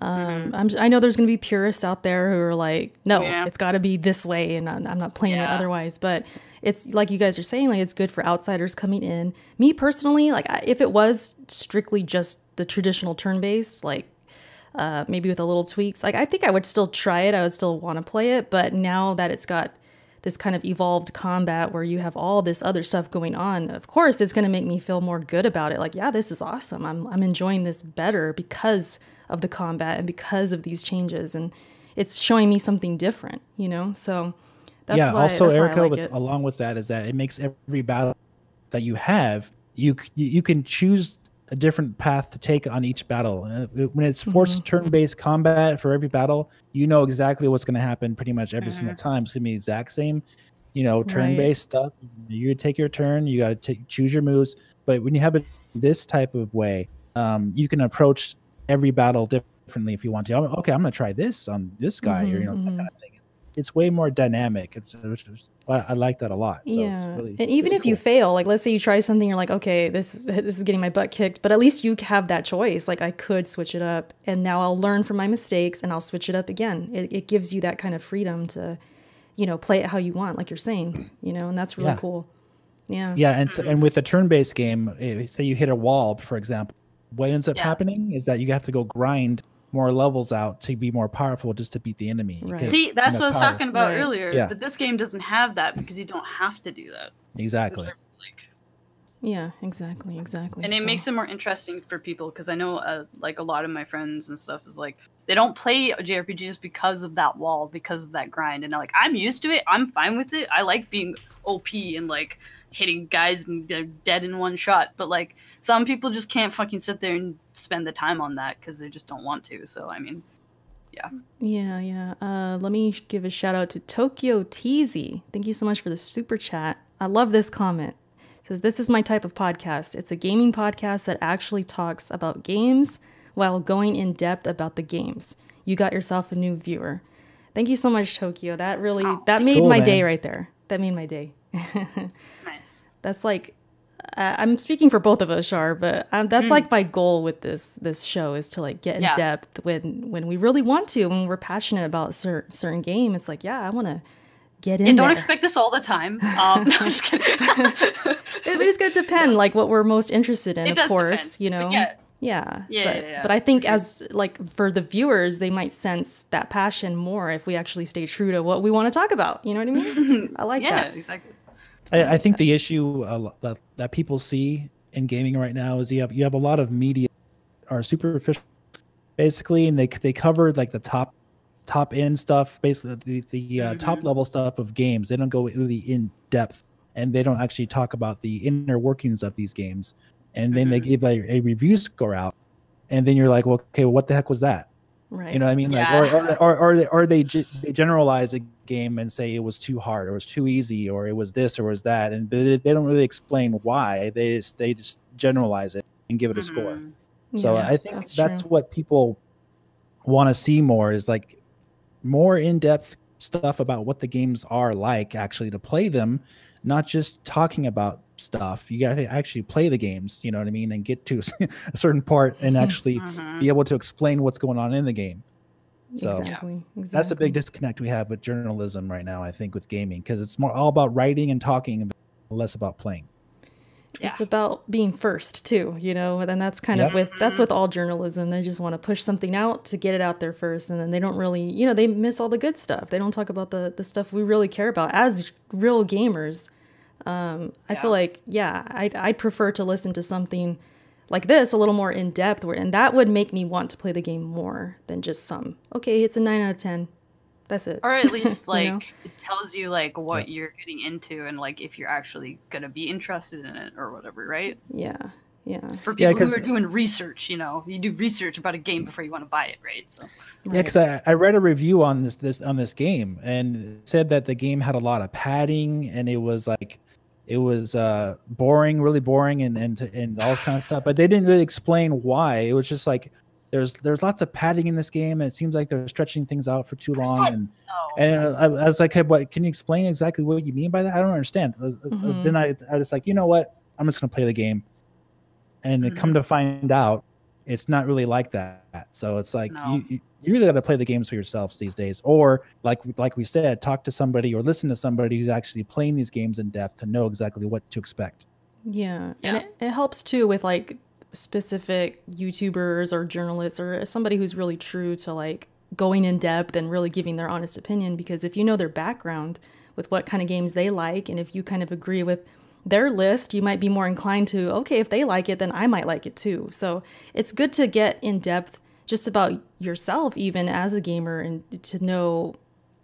um, I'm, I know there's going to be purists out there who are like, no,
Yeah.
it's got to be this way, and I'm, I'm not playing it otherwise. But it's like you guys are saying, like it's good for outsiders coming in. Me personally, like I, if it was strictly just the traditional turn based, like uh, maybe with a little tweaks. Like I think I would still try it. I would still want to play it, but now that it's got this kind of evolved combat where you have all this other stuff going on, of course it's going to make me feel more good about it. Like, yeah, this is awesome. I'm I'm enjoying this better because of the combat and because of these changes and it's showing me something different, you know? So that's
yeah
why
also
that's why I
erica
like
with
it.
along with that is that it makes every battle that you have you you can choose a different path to take on each battle. Uh, when it's forced
Mm-hmm.
turn-based combat for every battle you know exactly what's going to happen pretty much every single time. It's going to be the exact same you know turn-based stuff. You take your turn you got to choose your moves. But when you have it this type of way um, you can approach every battle differently if you want to. Okay i'm going to try this on this guy or you know that
Mhm,
kind of thing it's way more dynamic. It's, is, I, like that a lot. So
yeah,
it's really,
and even
really
if you fail, like let's say you try something, you're like, okay, this is this is getting my butt kicked, but at least you have that choice. Like I could switch it up, and now I'll learn from my mistakes, and I'll switch it up again. It, it gives you that kind of freedom to, you know, play it how you want, like you're saying, you know, and that's really
Yeah.
cool. Yeah,
yeah, and so, and with a turn-based game, eh, say you hit a wall, for example, what ends up
Yeah.
happening is that you have to go grind more levels out to be more powerful just to beat the enemy.
Right.
can-
See, that's
enough
what I was
power.
talking about
Right.
earlier.
Yeah.
But this game doesn't have that because you don't have to do that.
Exactly.
Like,
Yeah, exactly, exactly.
and it
So-
makes it more interesting for people because I know uh, like a lot of my friends and stuff is like they don't play JRPGs because of that wall, because of that grind, and like I'm used to it. I'm fine with it. I like being OP and like hitting guys and they're dead in one shot. But like some people just can't fucking sit there and spend the time on that because they just don't want to. So I mean,
Yeah, yeah. Yeah. Uh, let me give a shout out to Tokyo Teasy. Thank you so much for the super chat. I love this comment. It says, This is my type of podcast. It's a gaming podcast that actually talks about games while going in depth about the games. You got yourself a new viewer. Thank you so much, Tokyo. That really
Oh,
that made
Cool,
my
man.
day right there. That made my day. *laughs* That's like uh, I'm speaking for both of us, Char, but um, that's like my goal with this this show is to like get in
Yeah.
depth when when we really want to, when we're passionate about a cer- certain game. It's like, yeah, I want to get in
And don't
there.
expect this all the time. *laughs* Um, no, I'm just kidding. *laughs*
It- it's going to depend, like what we're most interested in,
It
of course.
depend,
You know,
yeah.
yeah,
Yeah,
But,
yeah, yeah,
but I think
sure.
as like for the viewers, they might sense that passion more if we actually stay true to what we want to talk about. You know what I mean? *laughs* I like
yeah,
that.
exactly.
I, I think the issue uh, that, that people see in gaming right now is you have you have a lot of media are superficial, basically, and they they cover like the top top end stuff, basically the the uh, top level stuff of games. They don't go really in depth, and they don't actually talk about the inner workings of these games. And then they
Mhm.
give a, a review score out, and then you're like, well, okay, what the heck was that?
Right.
You know what I mean? Like,
Yeah.
or, or, or, or, they, or they, they generalize a game and say it was too hard or it was too easy or it was this or it was that. And they, they don't really explain why. They just, they just generalize it and give it a score.
Mhm.
So
Yeah,
I think that's,
true.
what people want to see more is like more in-depth stuff about what the games are like actually to play them, not just talking about stuff. You got to actually play the games, you know what I mean, and get to *laughs* a certain part and actually
Mhm.
be able to explain what's going on in the game. So
exactly, exactly.
that's a big disconnect we have with journalism right now, I think, with gaming, because it's more all about writing and talking, less about playing.
It's about being first too, you know, and that's kind of with that's with all journalism. They just want to push something out to get it out there first, and then they don't really, you know, they miss all the good stuff. They don't talk about the the stuff we really care about as real gamers. Um, I feel like, yeah, I'd, I'd prefer to listen to something like this a little more in depth, where and that would make me want to play the game more than just some. Okay, it's a nine out of ten. That's it.
or at *laughs* least
You know?
like it tells you like what you're getting into and like if you're actually gonna be interested in it or whatever, right?
Yeah, yeah,
For
Yeah,
people who
'cause-
are doing research, you know, you do research about a game before you want to buy it, right? So
Yeah, because I, I read a review on this this on this game and said that the game had a lot of padding and it was like it was uh boring, really boring, and and and all kind of stuff. But they didn't really explain why. It was just like there's there's lots of padding in this game, and it seems like they're stretching things out for too long. And
no.
and I, I was like, hey, what? Can you explain exactly what you mean by that? I don't understand. Uh, uh,
Mhm.
Then I I was like, you know what? I'm just gonna play the game, and it come to find out, it's not really like that. So it's like
No.
you, you you really got to play the games for yourselves these days, or like like we said, talk to somebody or listen to somebody who's actually playing these games in depth to know exactly what to expect.
Yeah,
Yeah.
and it, it helps too with like specific YouTubers or journalists or somebody who's really true to like going in depth and really giving their honest opinion. Because if you know their background with what kind of games they like, and if you kind of agree with their list, you might be more inclined to, okay, if they like it, then I might like it too. So it's good to get in depth just about yourself, even as a gamer, and to know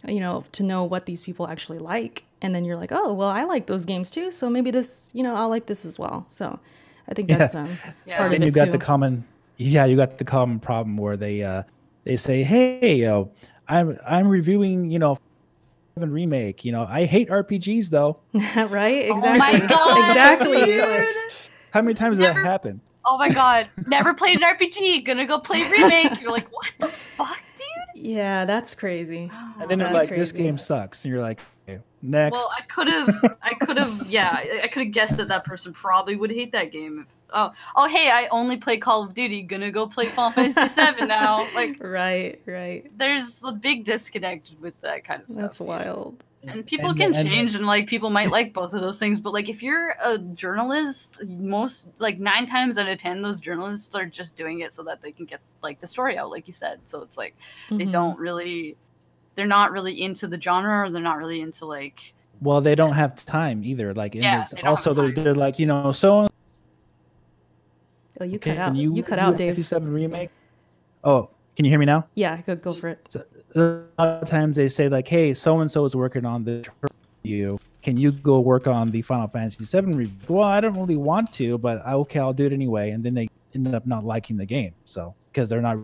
you know, to know what these people actually like. And then you're like, oh, well, I like those games too. So maybe this, you know, I'll like this as well. So I think
Yeah.
that's um,
Yeah.
part of
then
it
you got
too.
the common yeah you got the common problem where they uh they say hey yo i'm i'm reviewing you know seven remake you know i hate rpgs though *laughs*
right?
Oh my
Exactly.
God, *laughs*
exactly.
dude.
how many times did
Never-
that happen
Oh my god, never played an RPG. Gonna go play remake. You're like, what the fuck, dude?
Yeah, that's crazy.
and then they're
That's
like this game sucks and you're like okay, next
Well, I could have, I could have, *laughs* yeah, I- I could have guessed that that person probably would hate that game. If, oh, oh, hey, I only play Call of Duty. Gonna go play Final Fantasy *laughs* VII now. Like,
Right, right.
there's a big disconnect with that kind of stuff.
That's wild.
And people
And-
can
and-
change, and like people might like both of those things. But like, if you're a journalist, most like nine times out of ten, those journalists are just doing it so that they can get like the story out, like you said. So it's like they
Mhm.
don't really, they're not really into the genre, or they're not really into like
well they don't have time either like
Yeah,
it's
they
also they're, they're like you know so
Oh, you cut out.
you
You cut out,
a
Dave.
67 remake? Oh, can you hear me now?
Yeah, go go for it.
So, a lot of times they say like, "Hey, so and so is working on the review. Can you go work on the Final Fantasy VII review?" Well, I don't really want to, but I- okay, I'll do it anyway. And then they ended up not liking the game, so because they're not.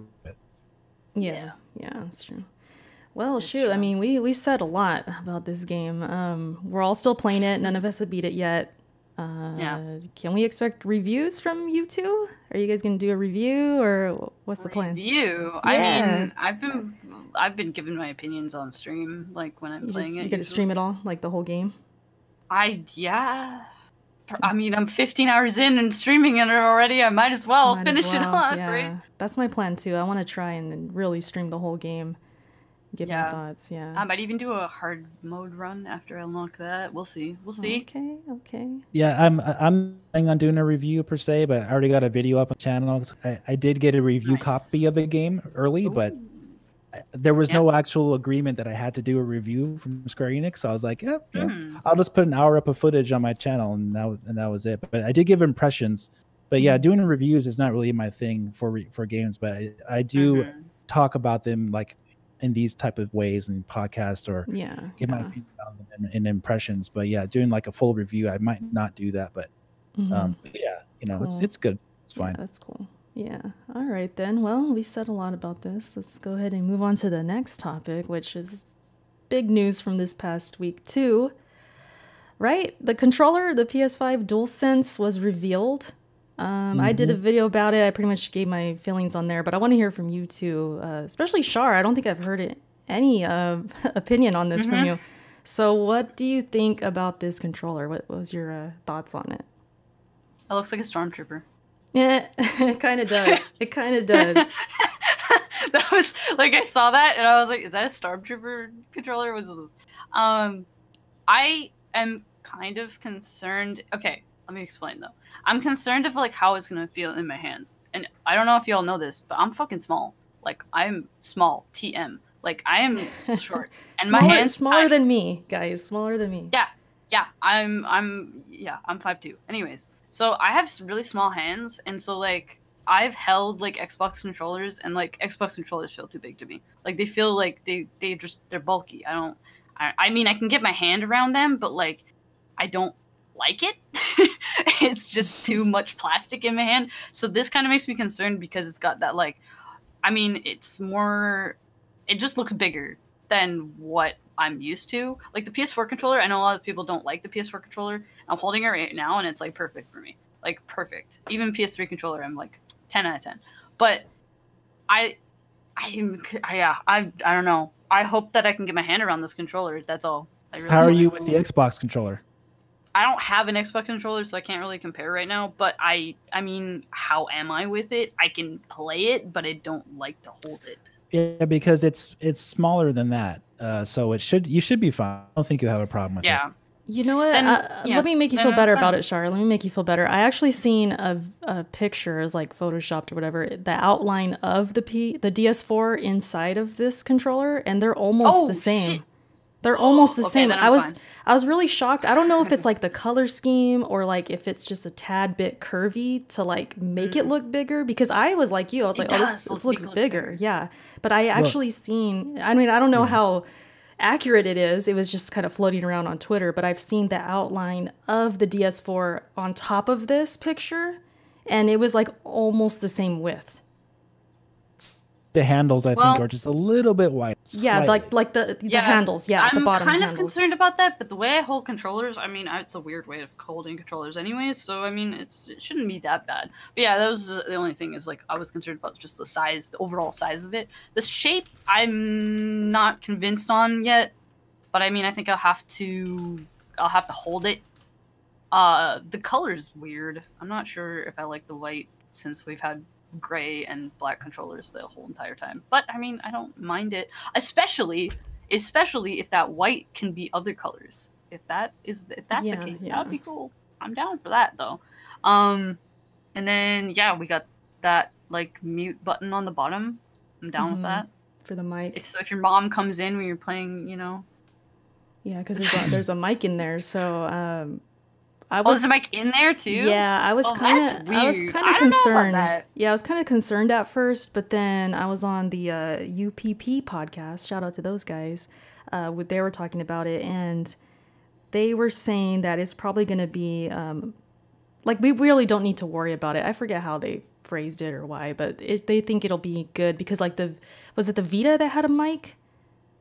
Yeah, yeah, that's true. Well,
That's
shoot. I mean, we we said a lot about this game. Um, we're all still playing it. None of us have beat it yet. Uh,
Yeah.
Can we expect reviews from you two? Are you guys gonna do a review, or what's the plan?
Review.
Yeah.
I mean, I've been I've been giving my opinions on stream, like when I'm
You
playing
just
it.
you gonna stream it all, like the whole game?
I yeah. I mean, I'm 15 hours in and streaming it already. I might as well
Might as
finish it
well,
off,
Yeah,
right?
that's my plan too. I want to try and really stream the whole game. Give my
Yeah.
thoughts. Yeah.
I might even do a hard mode run after I unlock that. We'll see. We'll see.
Okay. Okay.
Yeah, I'm I'm planning on doing a review per se, but I already got a video up on the channel. I, I did get a review
Nice.
copy of the game early, but
Ooh.
I- there was
Yeah.
no actual agreement that I had to do a review from Square Enix. So I was like, yeah, yeah,
Mm.
I'll just put an hour up of footage on my channel, and that was and that was it. But I did give impressions. But yeah, doing reviews is not really my thing for re- for games. But I, I do
Mhm.
talk about them like in these type of ways in podcasts or
Yeah.
give my
yeah.
opinion on them in, in impressions. But yeah, doing like a full review, I might not do that. But
Mhm.
um, yeah, you know, it's
Cool.
it's good. It's
Yeah,
fine.
that's cool. Yeah. All right then. Well, we said a lot about this. Let's go ahead and move on to the next topic, which is big news from this past week too. Right? The controller, the PS5 DualSense was revealed. Um, I did a video about it. I pretty much gave my feelings on there, but I want to hear from you too, uh, especially Char. I don't think I've heard it, any uh, *laughs* opinion on this from you. So, what do you think about this controller? What, what was your uh, thoughts on it?
It looks like a stormtrooper.
Yeah, *laughs* it kind of does. *laughs* It kind of does.
that was like I saw that and I was like, is that a stormtrooper controller? Was this? Um, I am kind of concerned. Okay, let me explain though. I'm concerned of like how it's gonna feel in my hands, and I don't know if y'all know this, but I'm fucking small. Like I'm small, TM. Like I am *laughs* short, and
smaller,
my hands
smaller
I-
than me, guys. Smaller than me.
Yeah, yeah. I'm I'm yeah. I'm five two. Anyways, so I have really small hands, and so like I've held like Xbox controllers, and like Xbox controllers feel too big to me. Like they feel like they they just they're bulky. I don't. I, I mean, I can get my hand around them, but like I don't like it. *laughs* it's just too much plastic in my hand. So this kind of makes me concerned because it's got that like. I mean, it's more. It just looks bigger than what I'm used to. Like the PS4 controller, I know a lot of people don't like the PS4 controller. I'm holding it right now, and it's like perfect for me. Like perfect. Even PS3 controller, I'm like 10 out of 10. But I, I, yeah, I, I don't know. I hope that I can get my hand around this controller. That's all. I really
How are you with the Xbox controller?
I don't have an Xbox controller, so I can't really compare right now. But I, I mean, how am I with it? I can play it, but I don't like to hold it.
Yeah, because it's it's smaller than that. Uh, so it should you should be fine. I don't think you have a problem with
Yeah.
it. Yeah.
You know what?
Then-
uh,
yeah,
let me make you feel
I'm
better about it, Char. Let me make you feel better. I actually seen a, a picture, is like photoshopped or whatever, the outline of the P the DS4 inside of this controller, and they're almost
Oh,
the same.
shit.
They're almost the
Okay,
same. I was
fine.
I was really shocked. I don't know if it's *laughs* like the color scheme or like if it's just a tad bit curvy to like make it look bigger because I was like you. I was
Mm. It
like, oh, this, this looks
look
bigger.
bigger.
Yeah. But I actually seen I mean, I don't know how accurate it is. It was just kind of floating around on Twitter, but I've seen the outline of the DS4 on top of this picture and it was like almost the same width.
The handles, I
Well-
think, are just a little bit wide.
Yeah,
slightly.
like like the the handles, yeah,
I'm
the bottom
kind of
handles.
concerned about that, but the way I hold controllers, I mean, it's a weird way of holding controllers, anyways. So I mean, it's it shouldn't be that bad. But yeah, that was the only thing is like I was concerned about just the size, the overall size of it. The shape, I'm not convinced on yet, but I mean, I think I'll have to, I'll have to hold it. Uh, the color's weird. I'm not sure if I like the white since we've had gray and black controllers the whole entire time. But I mean, I don't mind it, especially especially if that white can be other colors. If that is if that's
Yeah,
the case,
yeah.
that'd be cool. I'm down for that though. Um, and then yeah, we got that like mute button on the bottom. I'm down
Mhm.
with that.
for the mic.
If, so if your mom comes in when you're playing, you know,
Yeah, because there's a, there's a mic in there. So um, I
Oh,
was
the mic in there too?
Yeah, I was
Oh,
kind of I was kind of
don't know about
concerned. Yeah, I was kind of concerned at first, but then I was on the uh, UPP podcast. Shout out to those guys. Uh, with they were talking about it, and they were saying that it's probably going to be um, like we really don't need to worry about it. I forget how they phrased it or why, but it, they think it'll be good because like the was it the Vita that had a mic?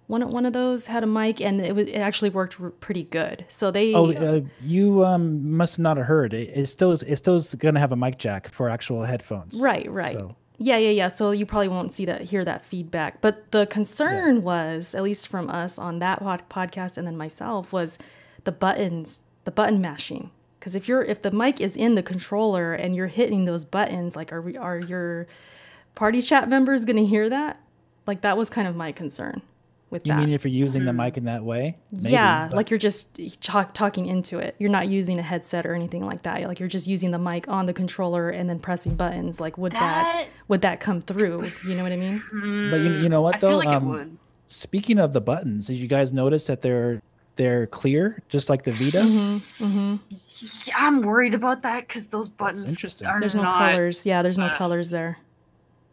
One one of those had a mic, and it was, it actually worked pretty good. So they
Oh, uh, you um, must not have heard. It, it's still it's still going to have a mic jack for actual headphones.
Right, right.
So-
Yeah, yeah, yeah. So you probably won't see that, hear that feedback. But the concern was, at least from us on that pod- podcast and then myself, was the buttons, the button mashing. Because if you're if the mic is in the controller and you're hitting those buttons, like are we are your party chat members gonna hear that? Like that was kind of my concern with
You
that.
mean if you're using the mic in that way? Maybe,
yeah,
but-
like you're just talk, talking into it. You're not using a headset or anything like that. Like you're just using the mic on the controller and then pressing buttons. Like would that,
That-
would that come through? You know what I mean?
But you, you know what
I feel
though?
like
um,
it would.
Speaking of the buttons, did you guys notice that they're they're clear, just like the Vita?
Mm-hmm.
Yeah, I'm worried about that because those buttons
interesting.
are
There's no
not.
colors. Yeah, there's no colors there.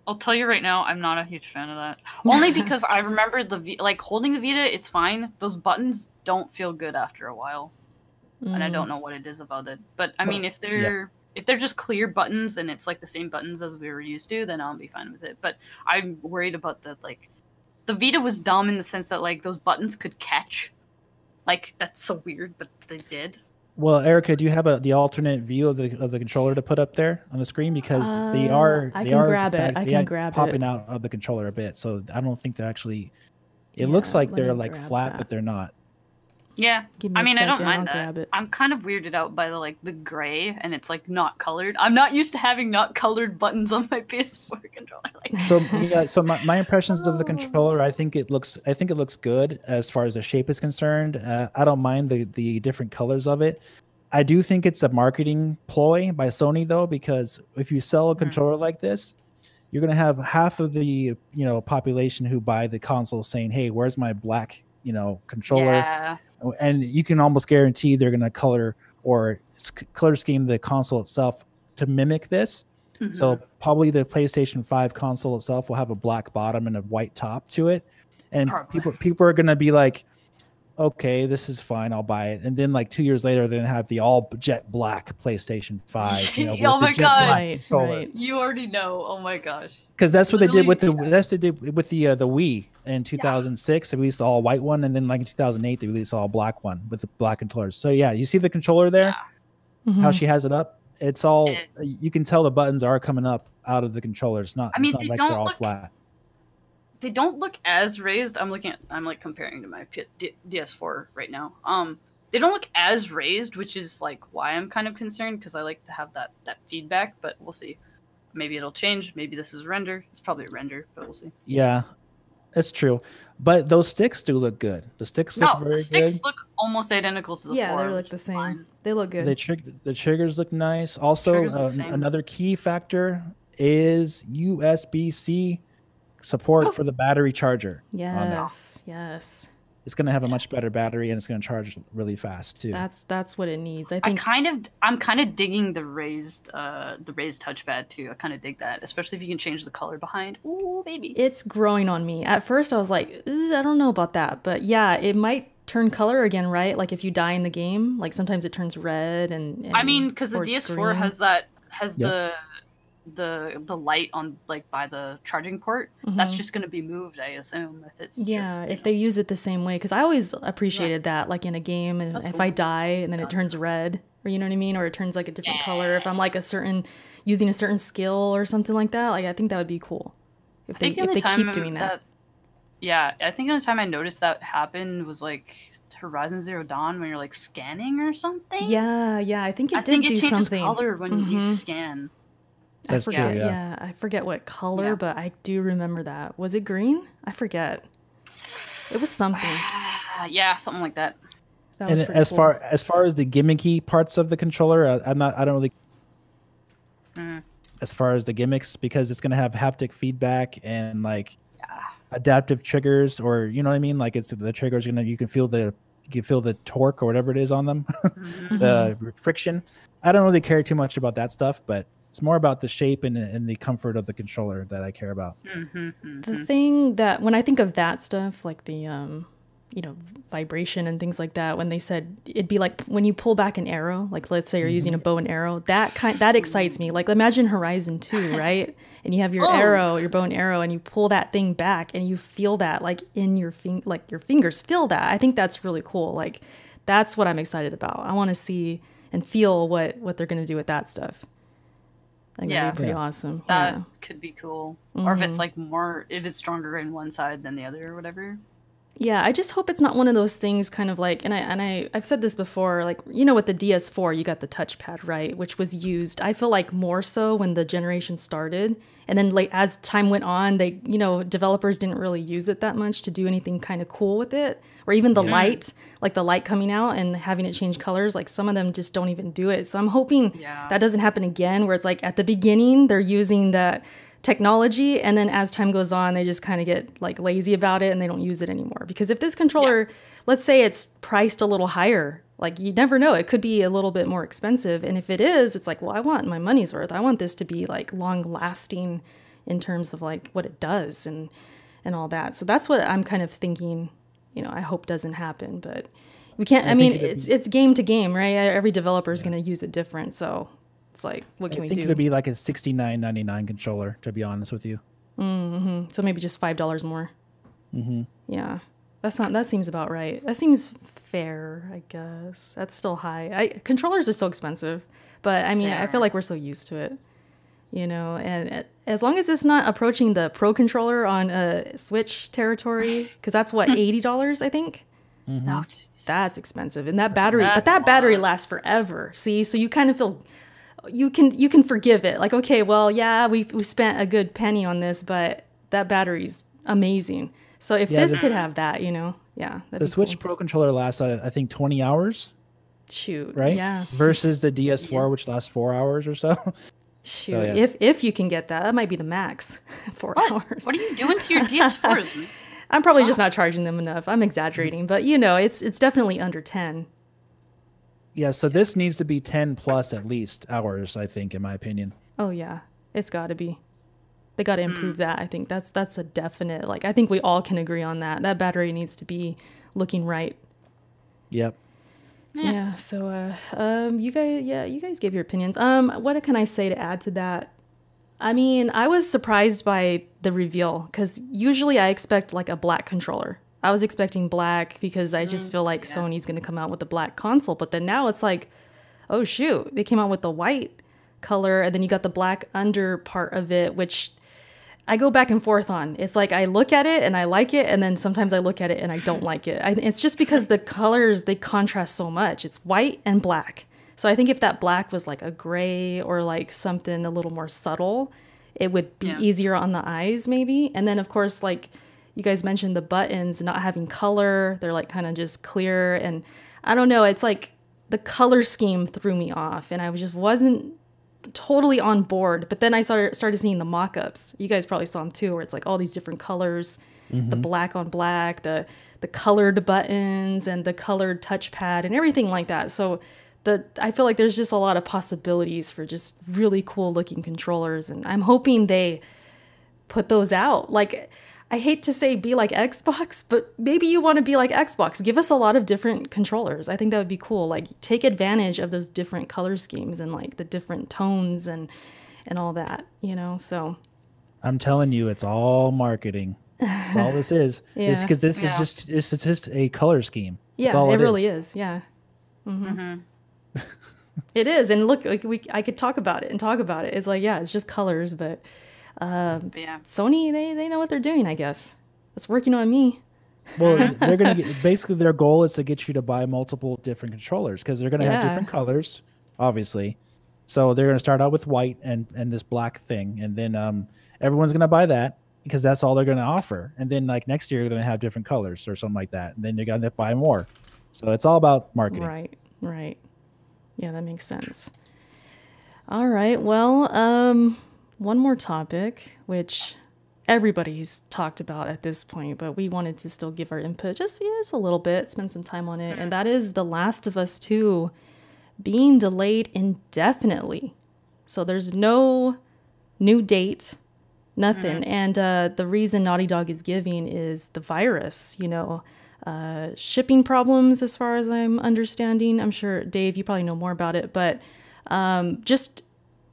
I'll tell you right now, I'm not a huge fan of that. *laughs* Only because I remember the like holding the Vita, it's fine. Those buttons don't feel good after a while, and I
Mm.
don't know what it is about it. But I mean, if they're if they're just clear buttons and it's like the same buttons as we were used to, then I'll be fine with it. But I'm worried about the like the Vita was dumb in the sense that like those buttons could catch. Like that's so weird, but they did.
Well, Erica, do you have a the alternate view of the of the controller to put up there on the screen because they
Uh,
are
I
they
can
are
grab it. I can grab
popping
it.
out of the controller a bit. So I don't think they're actually. It looks like they're like flat,
that.
but they're not.
Yeah,
Give me
I mean,
a
I don't mind
I'll
that. I'm kind of weirded out by the like the gray and it's like not colored. I'm not used to having not colored buttons on my *laughs* PS4 controller. Like,
So yeah, so my, my impressions of the
Oh.
controller, I think it looks I think it looks good as far as the shape is concerned. Uh, I don't mind the the different colors of it. I do think it's a marketing ploy by Sony though, because if you sell a controller like this, you're gonna have half of the you know population who buy the console saying, "Hey, where's my black you know controller?"
yeah,
and you can almost guarantee they're going to color or color scheme the console itself to mimic this. So
mhm.
probably the PlayStation 5 console itself will have a black bottom and a white top to it. And
Probably.
people people are going to be like okay, this is fine, I'll buy it. And then like 2 years later they're have the all jet black PlayStation 5, you know, *laughs*
Oh my God.
Right, right.
you already know. Oh my gosh.
Cuz that's what they did with the
Literally,
that's what they did with the uh, the Wii in 2006. They released the all white one and then like in 2008 they released the all black one with the black controllers. So yeah, you see the controller there? yeah. how
Mhm.
she has it up. It's all
It-
you can tell the buttons are coming up out of the controller. It's not.
I mean,
it's not
they
like
don't
they're all
look-
flat.
They don't look as raised. I'm looking at. I'm like comparing to my P- D- DS4 right now. Um, they don't look as raised, which is like why I'm kind of concerned because I like to have that that feedback. But we'll see. Maybe it'll change. Maybe this is a render. It's probably a render, but we'll see.
Yeah, that's true. But those sticks do look good. The sticks
No,
look very
the sticks
good.
look almost identical to the
yeah,
four,
they
look
the same.
fine.
They look good.
The trig- the triggers look nice. Also,
Triggers look
uh, another key factor is USB C support
Oh.
for the battery charger. on
yes, yes.
It's going to have a much better battery and it's going to charge really fast too.
That's that's what it needs. I think.
I
think.
kind of, I'm kind of digging the raised, uh, the raised touchpad too. I kind of dig that, especially if you can change the color behind. Ooh, baby.
it's growing on me. At first, I was like, I don't know about that, but yeah, it might turn color again, right? Like if you die in the game, like sometimes it turns red and.
I mean, because the DS4
green.
has that has
Yep.
the the the light on like by the charging port. That's
Mhm.
just gonna be moved, I assume. If it's
Yeah,
just,
if
know.
they use it the same way, because I always appreciated that, like in a game, and
That's
if
cool.
I die and then it turns red, or you know what I mean, or it turns like a different color. If I'm like a certain using a certain skill or something like that, like I think that would be cool. If
I
they
the
if they keep doing that.
Yeah, I think the only time I noticed that happen was like Horizon Zero Dawn when you're like scanning or something.
Yeah, yeah, I think it
I
did
think it
do
changes
something.
color when you
Mhm.
Scan.
I
That's true,
forget.
yeah.
I forget what color,
Yeah.
but I do remember that. Was it green? I forget. It was something. *sighs*
yeah, something like that.
That
and
was
as
cool.
far as far as the gimmicky parts of the controller, I, I'm not. I don't really.
Mhm.
As far as the gimmicks, because it's going to have haptic feedback and like
Yeah.
adaptive triggers, or you know what I mean. Like it's the triggers going to you can feel the can feel the torque or whatever it is on them,
Mhm. *laughs*
the friction. I don't really care too much about that stuff, but it's more about the shape and, and the comfort of the controller that I care about.
Mhm,
The
mhm.
thing that when I think of that stuff, like the um, you know, vibration and things like that, when they said it'd be like when you pull back an arrow, like let's say you're using a bow and arrow, that kind that excites me. Like imagine Horizon 2, *laughs* right? And you have your
Oh.
arrow, your bow and arrow, and you pull that thing back and you feel that like in your fing like your fingers feel that. I think that's really cool. Like that's what I'm excited about. I want to see and feel what what they're gonna do with that stuff. I think
Yeah.
that'd be pretty
Yeah.
awesome.
That
yeah.
could be cool. Or if it's
Mhm.
like more, if it's stronger in one side than the other or whatever.
Yeah, I just hope it's not one of those things kind of like and I and I I've said this before like you know with the DS4 you got the touchpad, right, which was used I feel like more so when the generation started and then like as time went on they you know developers didn't really use it that much to do anything kind of cool with it or even the light, like the light coming out and having it change colors, like some of them just don't even do it. So I'm hoping
Yeah.
that doesn't happen again where it's like at the beginning they're using that technology and then as time goes on they just kind of get like lazy about it and they don't use it anymore because if this controller let's say it's priced a little higher like you never know it could be a little bit more expensive and if it is it's like well i want my money's worth i want this to be like long lasting in terms of like what it does and and all that so that's what i'm kind of thinking you know i hope doesn't happen but we can't i,
I
mean it's it's game to game right every developer is going to use it different so it's like what
I
can we
think it'd be like a sixty nine ninety nine controller, to be honest with you. Mm-hmm.
So maybe just five dollars more. Mm-hmm. Yeah, that's not. That seems about right. That seems fair, I guess. That's still high. I, controllers are so expensive, but I mean,
They
I feel like we're so used to it, you know. And eh, as long as it's not approaching the pro controller on a Switch territory, *laughs* because that's what eighty dollars, I think.
Oh.
That's expensive, and that battery, but that battery lasts forever. See, so you kind of feel you can you can forgive it. Like, okay, well, yeah, we we spent a good penny on this, but that battery's amazing. So if
Yeah,
this could have that, you know, yeah,
The Switch
cool.
Pro controller lasts, uh, I think, 20 hours,
shoot,
right?
Yeah,
Versus the DS4, which lasts four hours or *laughs* so.
shoot.
yeah.
If if you can get that, that might be the max. *laughs* Four
What?
hours.
What are you doing to your DS4s? *laughs*
I'm probably just not charging them enough. I'm exaggerating, but you know, it's it's definitely under ten.
yeah, so this needs to be 10 plus at least hours, I think, in my opinion.
Oh yeah, it's got to be. They got to improve that. I think that's that's a definite. Like I think we all can agree on that. That battery needs to be looking right.
Yep.
Yeah. so, uh, um, you guys, yeah, you guys gave your opinions. Um, what can I say to add to that? I mean, I was surprised by the reveal because usually I expect like a black controller. I was expecting black because I just feel like Sony's going to come out with a black console, but then now it's like, oh shoot, they came out with the white color and then you got the black under part of it, which I go back and forth on. It's like I look at it and I like it, and then sometimes I look at it and I don't like it. I, it's just because the colors they contrast so much. It's white and black. So I think if that black was like a gray or like something a little more subtle, it would be
Yeah.
easier on the eyes maybe. And then of course like you guys mentioned the buttons not having color, they're like kind of just clear and I don't know, it's like the color scheme threw me off and I just wasn't totally on board. But then I started started seeing the mock-ups. You guys probably saw them too, where it's like all these different colors, the mm-hmm. black on black, the the colored buttons, and the colored touchpad, and everything like that. So the I feel like there's just a lot of possibilities for just really cool looking controllers, and I'm hoping they put those out. Like I hate to say be like Xbox, *laughs* but maybe you want to be like Xbox. Give us a lot of different controllers. I think that would be cool. Like take advantage of those different color schemes and like the different tones and and all that, you know? So
I'm telling you, it's all marketing. That's all this is. *laughs*
Yeah.
because this
Yeah.
is just this is just a color scheme. That's
yeah,
all
it, really is. Yeah. Mm-hmm. Mm-hmm. It is. And look, like we I could talk about it and talk about it. It's like, yeah, it's just colors, but
But yeah.
Sony, they they know what they're doing, I guess. It's working on me.
Well, *laughs* they're gonna get basically their goal is to get you to buy multiple different controllers because they're gonna have different colors, obviously. So they're gonna start out with white and and this black thing, and then um everyone's gonna buy that because that's all they're gonna offer. And then like next year, you're gonna have different colors or something like that, and then you're gonna buy more. So it's all about marketing.
Right, right. Yeah, that makes sense. All right. Well, um, one more topic, which everybody's talked about at this point, but we wanted to still give our input just, yeah, just a little bit, spend some time on it. And that is The Last of Us 2 being delayed indefinitely. So there's no new date, nothing. And uh, the reason Naughty Dog is giving is the virus, you know, uh, shipping problems, as far as I'm understanding. I'm sure, Dave, you probably know more about it, but um, just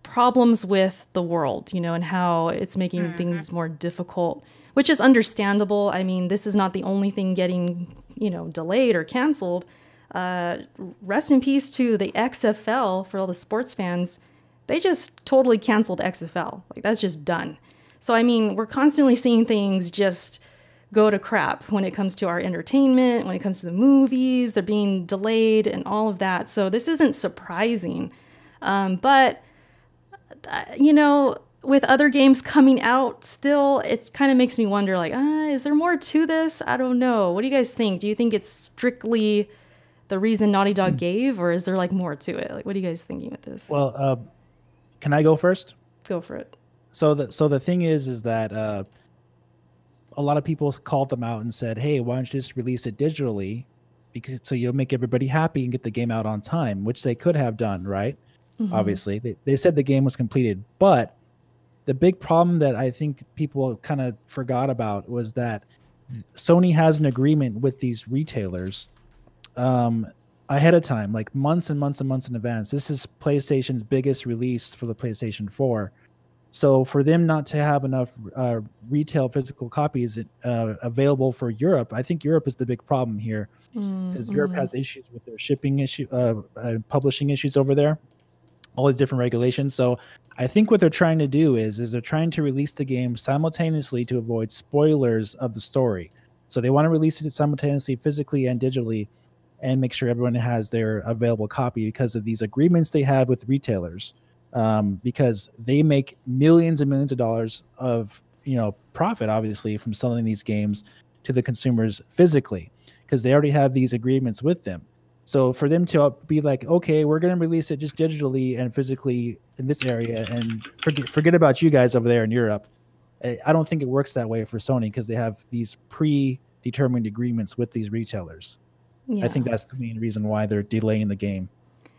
problems with the world, you know, and how it's making things more difficult, which is understandable. I mean, this is not the only thing getting, you know, delayed or canceled. Uh, rest in peace to the XFL for all the sports fans. They just totally canceled XFL. Like, that's just done. So, I mean, we're constantly seeing things just go to crap when it comes to our entertainment, when it comes to the movies, they're being delayed and all of that. So, this isn't surprising. Um, but you know, with other games coming out still, it kind of makes me wonder like, ah, is there more to this? I don't know. What do you guys think? Do you think it's strictly the reason Naughty Dog gave, or is there like more to it? Like, what are you guys thinking with this?
Well, uh, can I go first?
Go for it.
So the so the thing is, is that uh, a lot of people called them out and said, "Hey, why don't you just release it digitally, because so you'll make everybody happy and get the game out on time," which they could have done, right? Obviously, they they said the game was completed, but the big problem that I think people kind of forgot about was that Sony has an agreement with these retailers um, ahead of time, like months and months and months in advance. This is PlayStation's biggest release for the PlayStation 4. So for them not to have enough uh, retail physical copies uh, available for Europe, I think Europe is the big problem here. Because Europe has issues with their shipping issue, uh, uh, publishing issues over there, all these different regulations. So I think what they're trying to do is is they're trying to release the game simultaneously to avoid spoilers of the story. So they want to release it simultaneously, physically and digitally, and make sure everyone has their available copy because of these agreements they have with retailers. Um, because they make millions and millions of dollars of you know profit, obviously, from selling these games to the consumers physically, because they already have these agreements with them. So for them to be like, okay, we're going to release it just digitally and physically in this area, and forget forget about you guys over there in Europe. I don't think it works that way for Sony because they have these predetermined agreements with these retailers.
Yeah.
I think that's the main reason why they're delaying the game.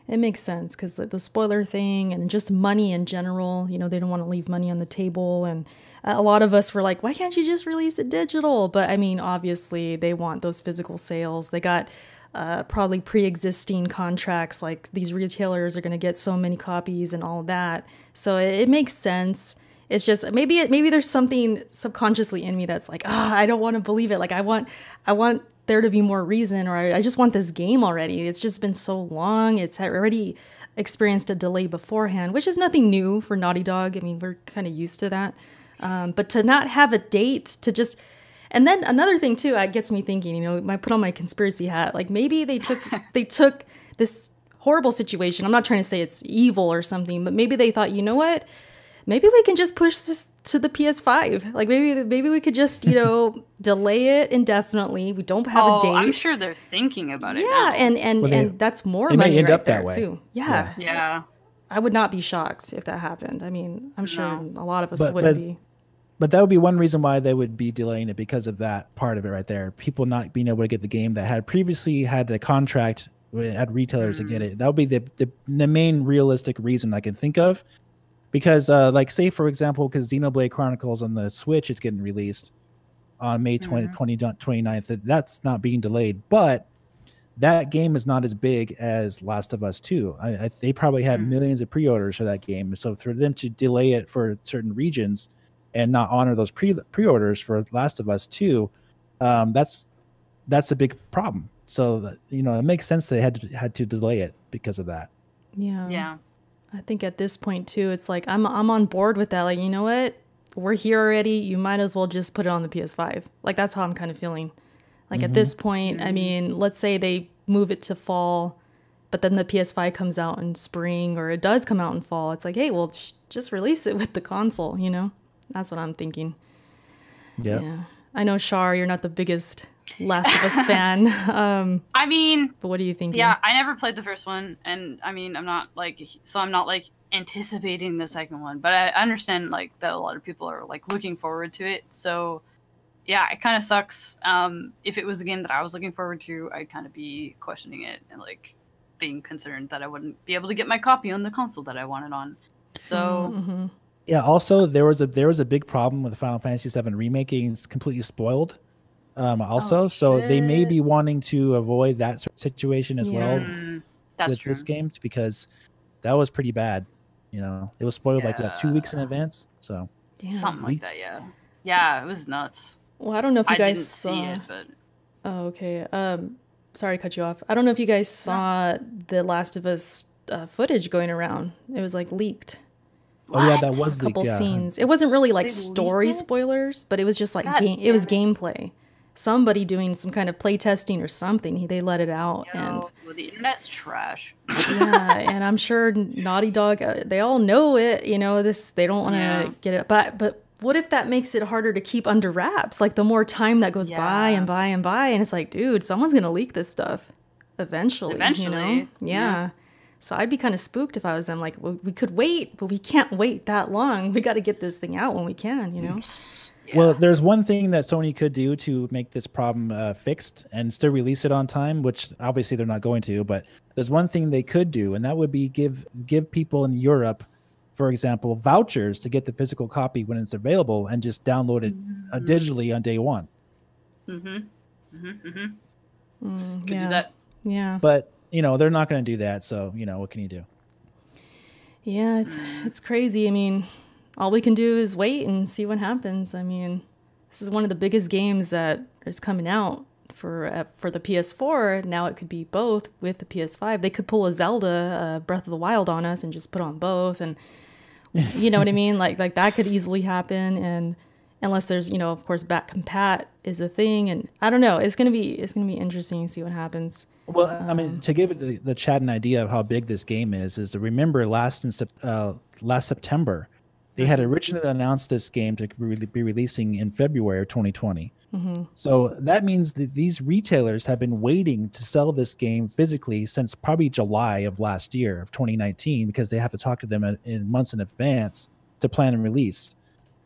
It makes sense because the spoiler thing and just money in general, you know, they don't want to leave money on the table. And a lot of us were like, why can't you just release it digital? But I mean, obviously, they want those physical sales. They got uh, probably pre existing contracts, like these retailers are going to get so many copies and all that. So it, it makes sense. It's just maybe it, maybe there's something subconsciously in me that's like, ah, I don't want to believe it. Like I want I want there to be more reason, or I, I just want this game already. It's just been so long. It's already experienced a delay beforehand, which is nothing new for Naughty Dog. I mean, we're kind of used to that. Um, but to not have a date, to just and then another thing too, it gets me thinking. You know, I put on my conspiracy hat. Like maybe they took *laughs* they took this horrible situation. I'm not trying to say it's evil or something, but maybe they thought, you know what? Maybe we can just push this to the PS5. Like maybe maybe we could just you know *laughs* delay it indefinitely. We don't have
oh,
a date.
I'm sure they're thinking about it.
yeah,
now.
and and
Well, they-
and that's more
they may
money
end
right
up that way.
too. Yeah,
yeah.
I would not be shocked if that happened. I mean, I'm sure a lot of us
But-
wouldn't
but-
be.
But that would be one reason why they would be delaying it because of that part of it right there. People not being able to get the game that had previously had the contract with- at retailers to get it. Mm. That would be the, the the main realistic reason I can think of. Because uh like say for example, because Xenoblade Chronicles on the Switch is getting released on May 20, mm-hmm. 20 29th. That's not being delayed, but that game is not as big as Last of Us 2. I, I, they probably had mm. millions of pre-orders for that game. So for them to delay it for certain regions and not honor those pre pre-orders for Last of Us 2, um, that's that's a big problem. So that, you know, it makes sense they had to had to delay it because of that.
Yeah.
Yeah.
I think at this point too, it's like I'm I'm on board with that. Like, you know what? We're here already. You might as well just put it on the PS5. Like that's how I'm kind of feeling. Like at this point, I mean, let's say they move it to fall, but then the PS5 comes out in spring or it does come out in fall. It's like, hey, well, sh- just release it with the console, you know? That's what I'm thinking.
Yeah.
Yeah. I know Char, you're not the biggest Last of Us *laughs* fan. Um,
I mean,
but what do you think?
yeah, I never played the first one, and I mean, I'm not like, so I'm not like anticipating the second one, but I understand like that a lot of people are like looking forward to it. So yeah, it kind of sucks. Um, if it was a game that I was looking forward to, I'd kind of be questioning it and like being concerned that I wouldn't be able to get my copy on the console that I wanted on. So
hmm
Yeah. Also, there was a there was a big problem with the Final Fantasy VII remake getting completely spoiled. Um, also,
Oh,
so they may be wanting to avoid that sort of situation as well
mm, that's
with
true.
this game because that was pretty bad. You know, it was spoiled like what two weeks in advance. So
Damn.
Something like that, yeah. Yeah, it was nuts.
Well, I don't know if you
I
guys
didn't
saw.
see it, but
Oh, okay. Um, sorry to cut you off. I don't know if you guys saw the Last of Us uh, footage going around. It was like leaked.
Oh yeah, that was
A couple
leaked, yeah.
scenes. It wasn't really like
They
story
it?
spoilers, but it was just like
God
game. It was gameplay. Somebody doing some kind of play testing or something. They let it out, and
well, the internet's trash. *laughs*
yeah, and I'm sure Naughty Dog. Uh, they all know it. You know this. They don't want to
Yeah.
get it. But but what if that makes it harder to keep under wraps? Like the more time that goes by and by and by, and it's like, dude, someone's gonna leak this stuff eventually. You know?
Eventually,
Yeah.
yeah.
So I'd be kind of spooked if I was them. Like, well, we could wait, but we can't wait that long. We got to get this thing out when we can. You know. *laughs*
Well, there's one thing that Sony could do to make this problem uh, fixed and still release it on time, which obviously they're not going to. But there's one thing they could do, and that would be give give people in Europe, for example, vouchers to get the physical copy when it's available, and just download it uh,
Mm-hmm.
digitally on day one.
Mhm. Mhm. Mhm.
Mm,
Could
yeah.
do that.
Yeah.
But you know they're not going to do that, so you know what can you do?
Yeah, it's it's crazy. I mean, all we can do is wait and see what happens. I mean, this is one of the biggest games that is coming out for uh, for the PS4. Now it could be both with the PS5. They could pull a Zelda uh, Breath of the Wild on us and just put on both, and you know what I mean. Like like that could easily happen. And unless there's you know of course back compat is a thing, and I don't know. It's gonna be it's gonna be interesting to see what happens.
Well, I mean, to give the, the chat an idea of how big this game is, is to remember last in uh, last September, they had originally announced this game to be releasing in February of 2020. So that means that these retailers have been waiting to sell this game physically since probably July of last year of 2019 because they have to talk to them in, in months in advance to plan and release.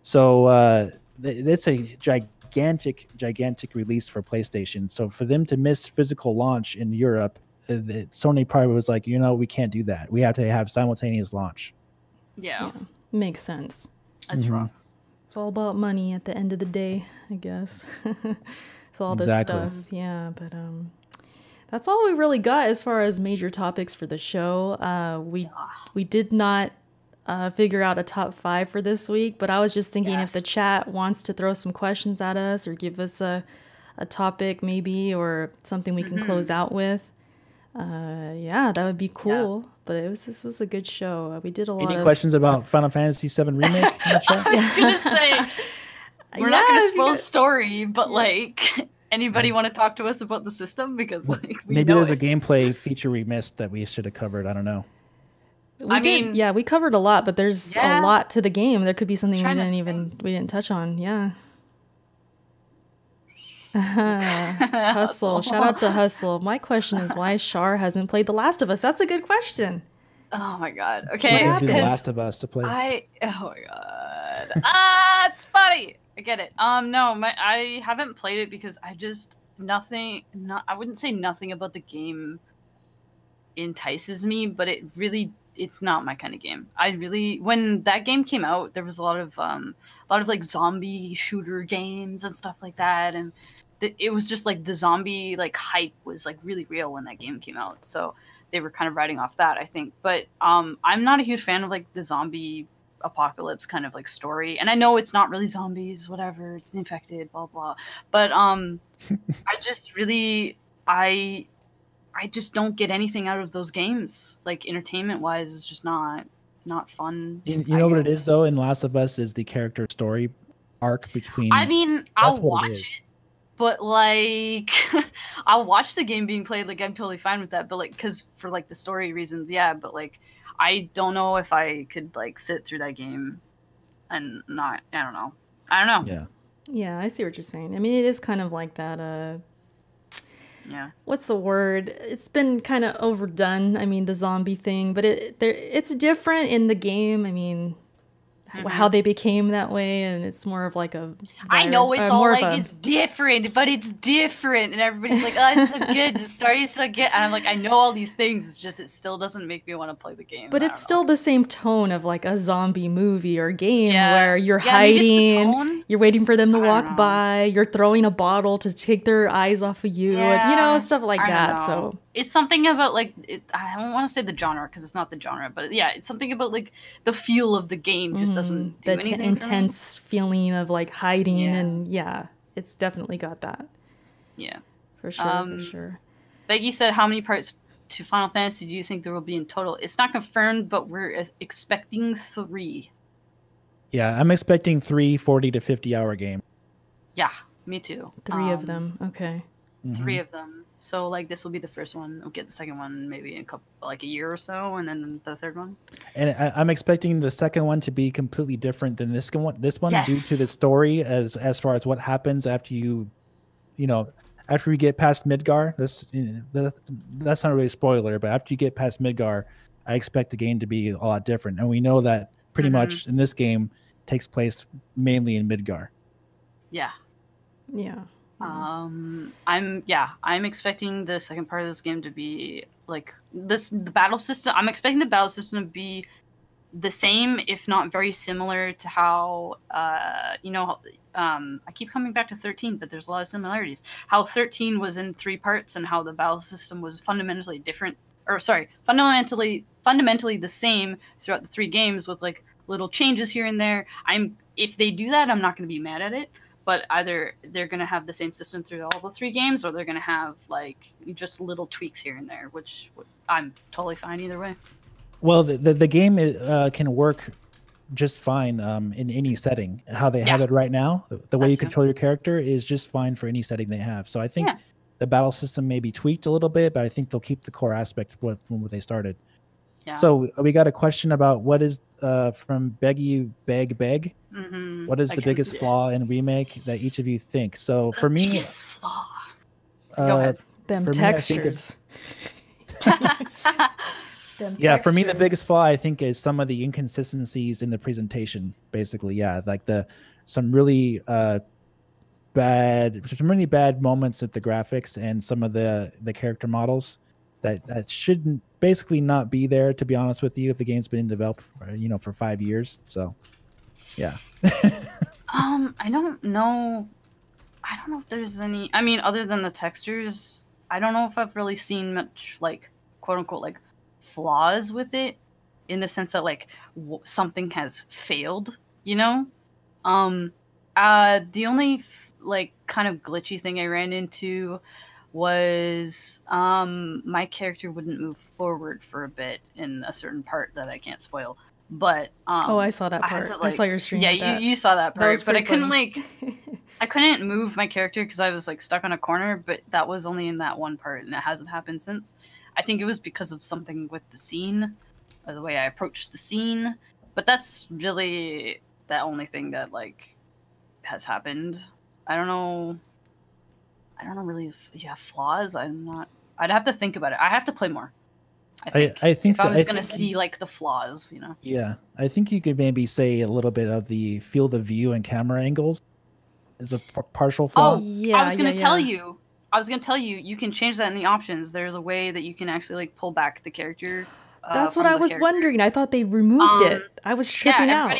So uh, th- it's a gigantic, gigantic gigantic release for PlayStation. So for them to miss physical launch in Europe, uh, the- Sony probably was like, you know, we can't do that. We have to have simultaneous launch.
Yeah,
Makes sense.
that's
Mhm.
wrong.
It's all about money at the end of the day, I guess. *laughs* it's all this
Exactly.
stuff. Yeah, but um that's all we really got as far as major topics for the show. Uh we we did not uh, figure out a top five for this week, but I was just thinking if the chat wants to throw some questions at us or give us a, a topic maybe or something we can
Mm-hmm.
close out with. Uh, yeah, that would be cool. But it was this was a good show. Uh, we did a lot
Any
of
questions about Final Fantasy VII *laughs* Remake in the chat? *laughs*
I was gonna say *laughs* we're not gonna
if you
spoil
got-
story, but like anybody want to talk to us about the system because like we
Maybe
know
there's a gameplay feature we missed that we should have covered. I don't know.
We
I
did,
mean-
yeah, we covered a lot, but there's
Yeah.
a lot to the game. There could be something we didn't even we didn't touch on. Yeah. *laughs* Hustle. Shout out to Hustle. My question is why Char hasn't played The Last of Us. That's a good question.
Oh my god. Okay.
gonna the last of us to play.
I oh my god. *laughs* ah, it's funny. I get it. Um, no, my I haven't played it because I just nothing. Not I wouldn't say nothing about the game entices me, but it really it's not my kind of game. I really when that game came out, there was a lot of um a lot of like zombie shooter games and stuff like that, and th- it was just like the zombie like hype was like really real when that game came out. So they were kind of riding off that, I think. But um, I'm not a huge fan of like the zombie apocalypse kind of like story. And I know it's not really zombies, whatever. It's infected, blah blah. But um, *laughs* I just really I I just don't get anything out of those games. Like entertainment wise, it's just not not fun.
You, you
I
know what it is though in Last of Us is the character story arc between.
I mean, I'll
what it
watch it, but like, *laughs* I'll watch the game being played. Like, I'm totally fine with that. But like, because for like the story reasons, yeah. But like, I don't know if I could like sit through that game and not. I don't know. I don't know.
yeah.
Yeah, I see what you're saying. I mean, it is kind of like that. Uh,
Yeah.
what's the word? It's been kind of overdone. I mean, the zombie thing, but it there it's different in the game. I mean,
Mm-hmm.
how they became that way, and it's more of like a.
I know it's
uh,
all like
a-
it's different, but it's different, and everybody's like, "Oh, it's so *laughs* good. The story's so good." And I'm like, I know all these things. It's just it still doesn't make me want to play the game.
But it's
don't
still the same tone of like a zombie movie or game
Yeah.
where you're
Yeah, maybe it's the
hiding, you're waiting for them to
I
walk
know.
by, you're throwing a bottle to take their eyes off of you, and you know stuff like
I
that.
know.
So
it's something about like it, I don't want to say the genre because it's not the genre, but yeah, it's something about like the feel of the game just doesn't do
Mm, the t-
anything for me.
intense feeling of like hiding
Yeah.
and yeah, it's definitely got that
Yeah.
for sure.
Um,
for sure.
Becky said, "How many parts to Final Fantasy do you think there will be in total?" It's not confirmed, but we're uh, expecting three.
Yeah, I'm expecting three 40 to 50 hour game.
Yeah, me too.
Three of
Um,
them. Okay.
Three of them. So like this will be the first one. We'll get the second one maybe in a couple, like a year or so, and then the third one.
And I, I'm expecting the second one to be completely different than this one. This one, due to the story, as as far as what happens after you, you know, after you get past Midgar. This that's not really a spoiler, but after you get past Midgar, I expect the game to be a lot different. And we know that pretty
Mhm.
much in this game takes place mainly in Midgar.
Yeah.
Yeah.
Um, I'm yeah, I'm expecting the second part of this game to be like this. The battle system. I'm expecting the battle system to be the same, if not very similar to how uh, you know. Um, I keep coming back to 13, but there's a lot of similarities. How 13 was in three parts, and how the battle system was fundamentally different, or sorry, fundamentally fundamentally the same throughout the three games with like little changes here and there. I'm if they do that, I'm not going to be mad at it but either they're going to have the same system through all the three games or they're going to have like just little tweaks here and there which i'm totally fine either way
Well, the the, the game uh, can work just fine um, in any setting. How they have it right now, the, the way you control your character is just fine for any setting they have. So I think
Yeah.
the battle system may be tweaked a little bit, but I think they'll keep the core aspect from what they started.
yeah
So we got a question about what is uh, from Beggy Beg Beg.
mm-hmm.
What is the biggest flaw in remake that each of you think? So for me,
biggest flaw
uh,
Go ahead.
Them
for me, I think
textures. *laughs*
Yeah for me the biggest flaw i think is some of the inconsistencies in the presentation basically yeah like the some really uh bad some really bad moments at the graphics and some of the the character models that that shouldn't basically not be there to be honest with you if the game's been developed for you know for five years. So yeah. *laughs*
Um i don't know. I don't know if there's any i mean other than the textures i don't know if i've really seen much like quote unquote like flaws with it in the sense that like w- something has failed you know? Um uh the only like kind of glitchy thing i ran into was um my character wouldn't move forward for a bit in a certain part that i can't spoil but um
Oh, I saw that
I had
part. I saw your stream.
yeah you, you saw that
That
part
was
but i couldn't
funny.
like I couldn't move my character because I was like stuck on a corner, but that was only in that one part, and it hasn't happened since. I think it was because of something with the scene, or the way I approached the scene. But that's really the only thing that like has happened. I don't know. I don't know really. If, yeah, flaws. I'm not. I'd have to think about it. I have to play more. I think.
I think
if I was gonna see like the flaws, you know.
yeah i think you could maybe say a little bit of the field of view and camera angles is a partial flaw
Oh,
yeah,
I was gonna
yeah,
tell
yeah.
you. I was gonna tell you. You can change that in the options. There's a way that you can actually like pull back the character. Uh,
That's what I was
character.
wondering. I thought they removed
Um,
it. I was tripping
yeah,
out.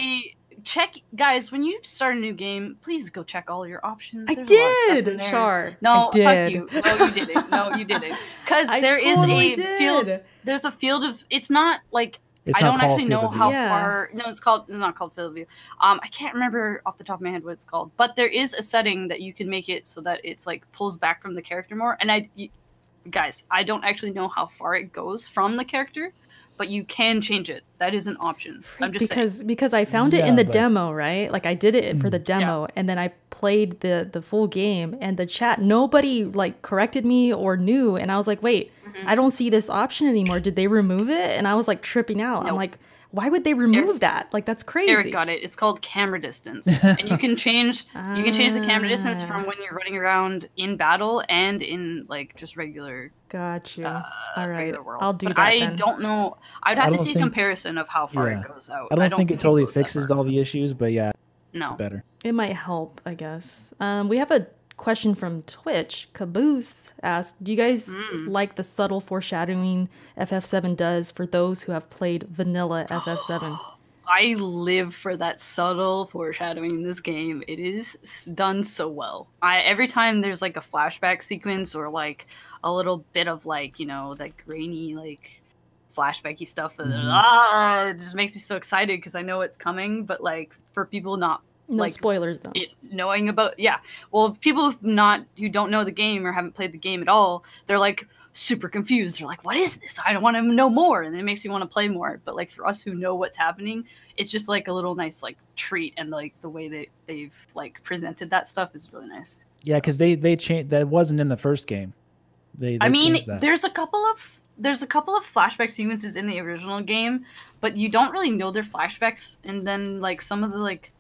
Everybody, check, guys. When you start a new game, please go check all your options.
I
There's a lot of stuff in
did,
there.
Char.
No,
I
fuck you. No, you didn't. No, you didn't. *laughs* Because
I
there is
totally
a
did.
field. There's a field of. It's not like
it's
I
not
don't actually know how
Yeah.
far. No, it's called. It's not called field of view. Um, I can't remember off the top of my head what it's called, but there is a setting that you can make it so that it's like pulls back from the character more. And I, you, guys, I don't actually know how far it goes from the character, but you can change it. That is an option. I'm just saying.
because because I found it
Yeah,
in the
but-
demo, right? Like I did it for the
Mm.
demo, and then I played the the full game, and the chat nobody like corrected me or knew, and I was like, wait,
Mm-hmm.
I don't see this option anymore. Did they remove it? And I was like tripping out. I'm like, Why would they remove that? Like that's crazy.
Eric got it. It's called camera distance, *laughs* and you can change you can change the camera distance from
Ah.
when you're running around in battle and in like just regular
Got you.
uh,
All right,
regular world.
I'll do
but
that
I
then.
don't know. I'd have to
don't
see a comparison of how far
Yeah.
it goes out.
I don't, think, it totally
goes
fixes
far.
all the issues, but yeah,
No.
better.
It might help, I guess. Um, we have a question from Twitch. Caboose asked, "Do you guys
Mm.
like the subtle foreshadowing FF7 does for those who have played vanilla *gasps* FF7?"
I live for that subtle foreshadowing in this game. It is done so well. I every time there's like a flashback sequence or like a little bit of like you know that grainy like flashbacky stuff.
Mhm.
Ah, it just makes me so excited because I know it's coming. But like for people not
No
Like,
spoilers though.
it, knowing about yeah, well, people not who don't know the game or haven't played the game at all, they're like super confused. They're like, "What is this? I want to know more," and it makes me want to play more. But like for us who know what's happening, it's just like a little nice like treat, and like the way that they've like presented that stuff is really nice.
Yeah, because they they changed that wasn't in the first game. They, they
I mean,
that.
there's a couple of there's a couple of flashback sequences in the original game, but you don't really know they're flashbacks. And then like some of the like,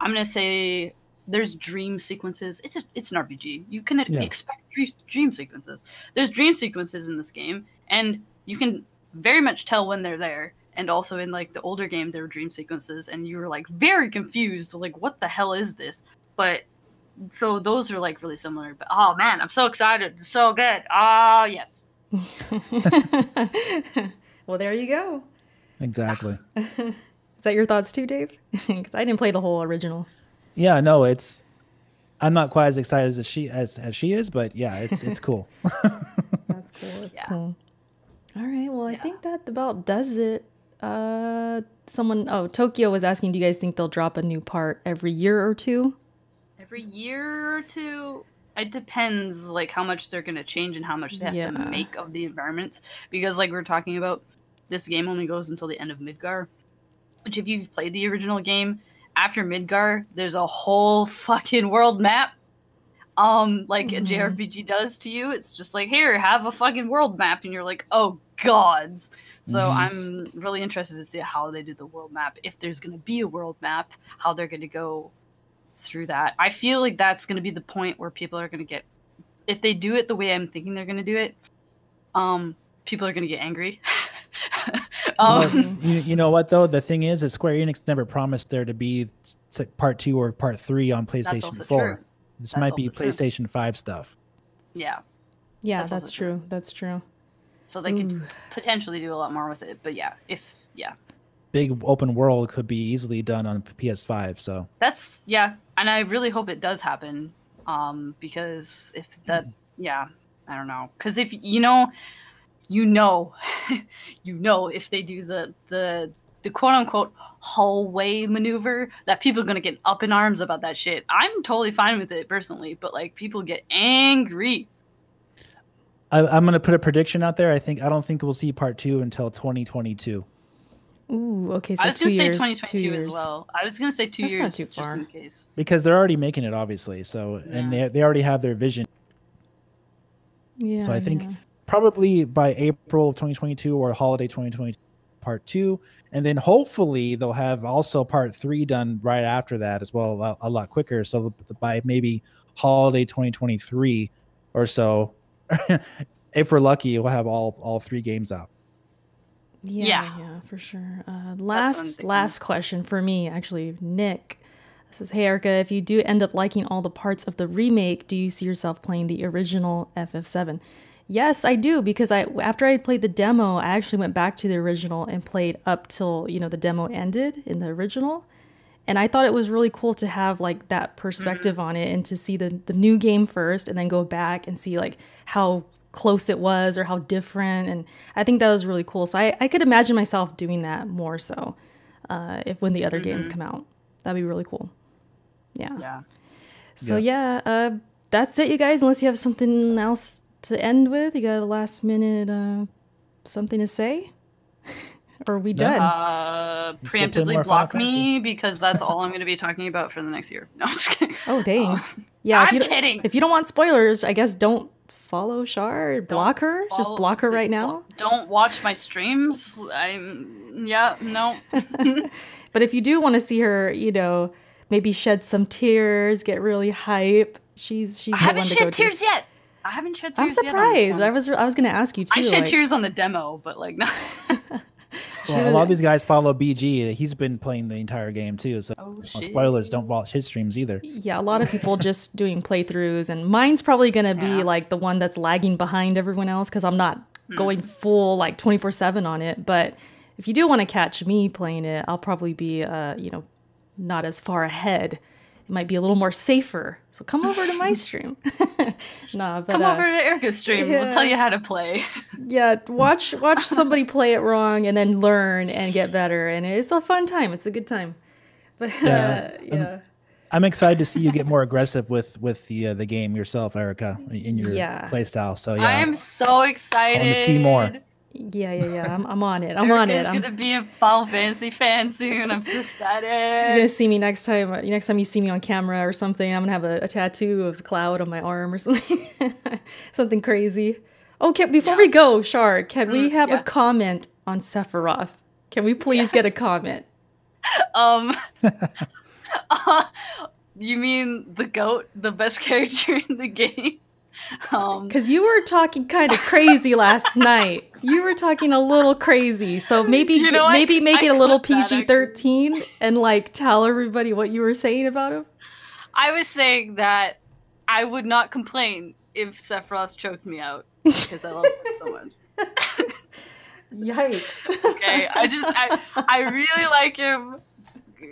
I'm gonna say there's dream sequences. It's a it's an RPG. You can
Yeah.
expect dream, dream sequences. There's dream sequences in this game, and you can very much tell when they're there. And also in like the older game, there were dream sequences, and you were like very confused, like what the hell is this? But so those are like really similar. But oh man, I'm so excited! It's so good. Ah yes. *laughs*
well, there you go.
exactly. *laughs*
Is that your thoughts too, Dave? *laughs* Because I didn't play the whole original.
Yeah, no, it's. I'm not quite as excited as she as, as she is, but yeah, it's it's cool. *laughs*
That's cool. That's
Yeah.
cool. All right. Well, I think that about does it. Uh, someone. Oh, Tokyo was asking, do you guys think they'll drop a new part every year or two?
Every year or two, it depends like how much they're gonna change and how much they have
Yeah.
to make of the environments. Because like we are talking about, this game only goes until the end of Midgar. Which if you've played the original game, after Midgar, there's a whole fucking world map. Um, like
Mhm.
a JRPG does to you. It's just like, here, have a fucking world map, and you're like, oh gods. So
Mhm.
I'm really interested to see how they do the world map. If there's gonna be a world map, how they're gonna go through that. I feel like that's going to be the point where people are going to get if they do it the way I'm thinking they're going to do it. Um, people are going to get angry. *laughs* *laughs*
Well,
um,
you, you know what though? The thing is, that Square Enix never promised there to be part two or part three on PlayStation Four.
true.
This
That's
might be
also true.
PlayStation Five stuff.
yeah,
Yeah,
That's
that's,
true.
true. That's true.
so they could potentially do a lot more with it. But yeah, if yeah,
Big open world could be easily done on PS5. So
that's yeah, and I really hope it does happen. Um, because if that, *clears throat* yeah, I don't know, because if you know, you know, *laughs* you know, if they do the the the quote unquote hallway maneuver, that people are gonna get up in arms about that shit. I'm totally fine with it personally, but like people get angry.
I, I'm gonna put a prediction out there. I think I don't think we'll see part two until 2022.
Ooh, okay. So
I was
two
gonna say
years.
2022
two years.
as well. I was gonna say two
That's not
years
too
just
far.
in case.
because they're already making it obviously so and they, they already have their vision
Yeah.
so i think
yeah.
Probably by april of 2022 or holiday 2022 part two and then hopefully they'll have also part three done right after that as well a lot, a lot quicker so by maybe holiday 2023 or so *laughs* if we're lucky we'll have all all three games out
Yeah,
Yeah.
yeah, for sure. Uh, last last question for me, actually, Nick says, "Hey Erica, if you do end up liking all the parts of the remake, do you see yourself playing the original FF7?" Yes, I do because I after I played the demo, I actually went back to the original and played up till you know the demo ended in the original, and I thought it was really cool to have like that perspective on it and to see the the new game first and then go back and see like how close it was or how different. And i think that was really cool. So i, I could imagine myself doing that more so uh, if when the other games come out. That'd be really cool. Yeah,
Yeah.
so yeah, uh, that's it you guys unless you have something else to end with you got a last minute uh, something to say *laughs* or are we
No.
done
Uh,
Let's go play
preemptively block me because that's all I'm going to be talking about for the next year. No, I'm just kidding. *laughs*
oh dang
Uh,
yeah if
I'm
you, don't-
kidding.
if you don't want spoilers i guess don't follow Char, block her, just block her right now.
Don't watch my streams. I'm yeah, no. *laughs*
But if you do want to see her, you know, maybe shed some tears, get really hype, she's she's
I
the
haven't
one to go
shed
to.
tears yet. I haven't shed tears.
I'm
tears yet. on this
surprised.
one.
I was I was gonna ask you too.
I shed
like-
tears on the demo, but like no. *laughs*
Well, a lot of these guys follow BG. He's been playing the entire game too. So
Oh,
well, spoilers, don't watch his streams either.
Yeah, a lot of people just *laughs* doing playthroughs, and mine's probably gonna be
Yeah.
like the one that's lagging behind everyone else because I'm not
Hmm.
going full like 24 seven on it. But if you do want to catch me playing it, I'll probably be, uh, you know, not as far ahead. It might be a little more safer. So come over to my *laughs* stream. *laughs* nah, but
Come
uh,
over to Erica's stream. We'll tell you how to play.
yeah, watch watch *laughs* somebody play it wrong and then learn and get better, and it's a fun time. It's a good time. But
Yeah,
uh, yeah.
I'm excited to see you get more aggressive with with the uh, the game yourself, Erica, in your
Yeah.
play style. So yeah,
I am so excited.
To see more.
Yeah, yeah, yeah. I'm, I'm on it. I'm on it. I'm,
gonna be a Final Fantasy fan soon. I'm so excited.
You're gonna see me next time. Next time you see me on camera or something, I'm gonna have a, a tattoo of Cloud on my arm or *laughs* something, something crazy. Oh, can, before
Yeah.
we go, Char, can we
Mm,
have
yeah.
a comment on Sephiroth? Can we please get a comment? *laughs*
Um, *laughs* you mean the goat, the best character in the game? Um, *laughs*
Because you were talking kind of crazy last *laughs* night. You were talking a little crazy, so maybe
You know, I-
maybe make
I
it a little PG thirteen and like tell everybody what you were saying about him.
I was saying that I would not complain if Sephiroth choked me out because I love him so much. *laughs*
Yikes!
Okay, I just I I really like him.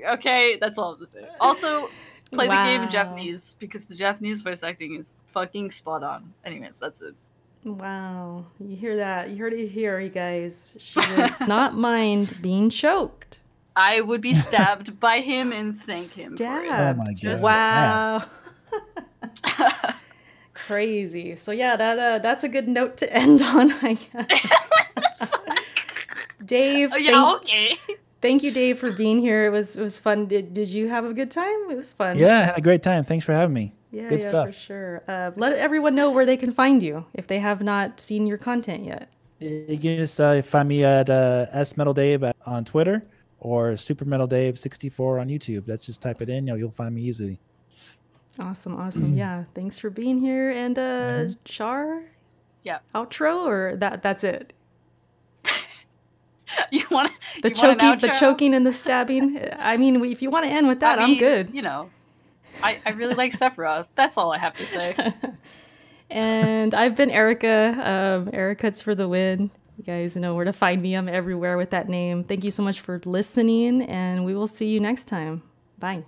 Okay, that's all I'm saying. Also, play the game in Japanese because the Japanese voice acting is fucking spot on. Anyways, that's it.
Wow, you hear that? You heard it here, you guys. She would *laughs* not mind being choked.
I would be stabbed by him and thank him. For it.
Oh my
Just-
god!
Wow. *laughs* Crazy. So yeah, that uh, that's a good note to end on. I guess. *laughs* Dave,
Oh, yeah,
thank,
okay.
thank you, Dave, for being here. It was it was fun. Did, did you have a good time? It was fun.
Yeah, I had a great time. Thanks for having me.
Yeah,
good
yeah,
stuff.
for sure. Uh, let everyone know where they can find you if they have not seen your content yet.
You can just uh, find me at uh, S Metal Dave on Twitter or Super Metal Dave 64 on YouTube. That's just type it in, you'll, you'll find me easily.
Awesome, awesome. *clears throat* yeah, thanks for being here. And uh, Char,
Yeah.
outro or that that's it. *laughs*
You want
The
you want an
choking, the choking and the stabbing. *laughs* I mean, if you want to end with that,
I
I'm good.
You know, I, I really like Sephiroth. That's all I have to say. *laughs*
And I've been Erica. Um, Erica's for the win. You guys know where to find me. I'm everywhere with that name. Thank you so much for listening, and we will see you next time. Bye.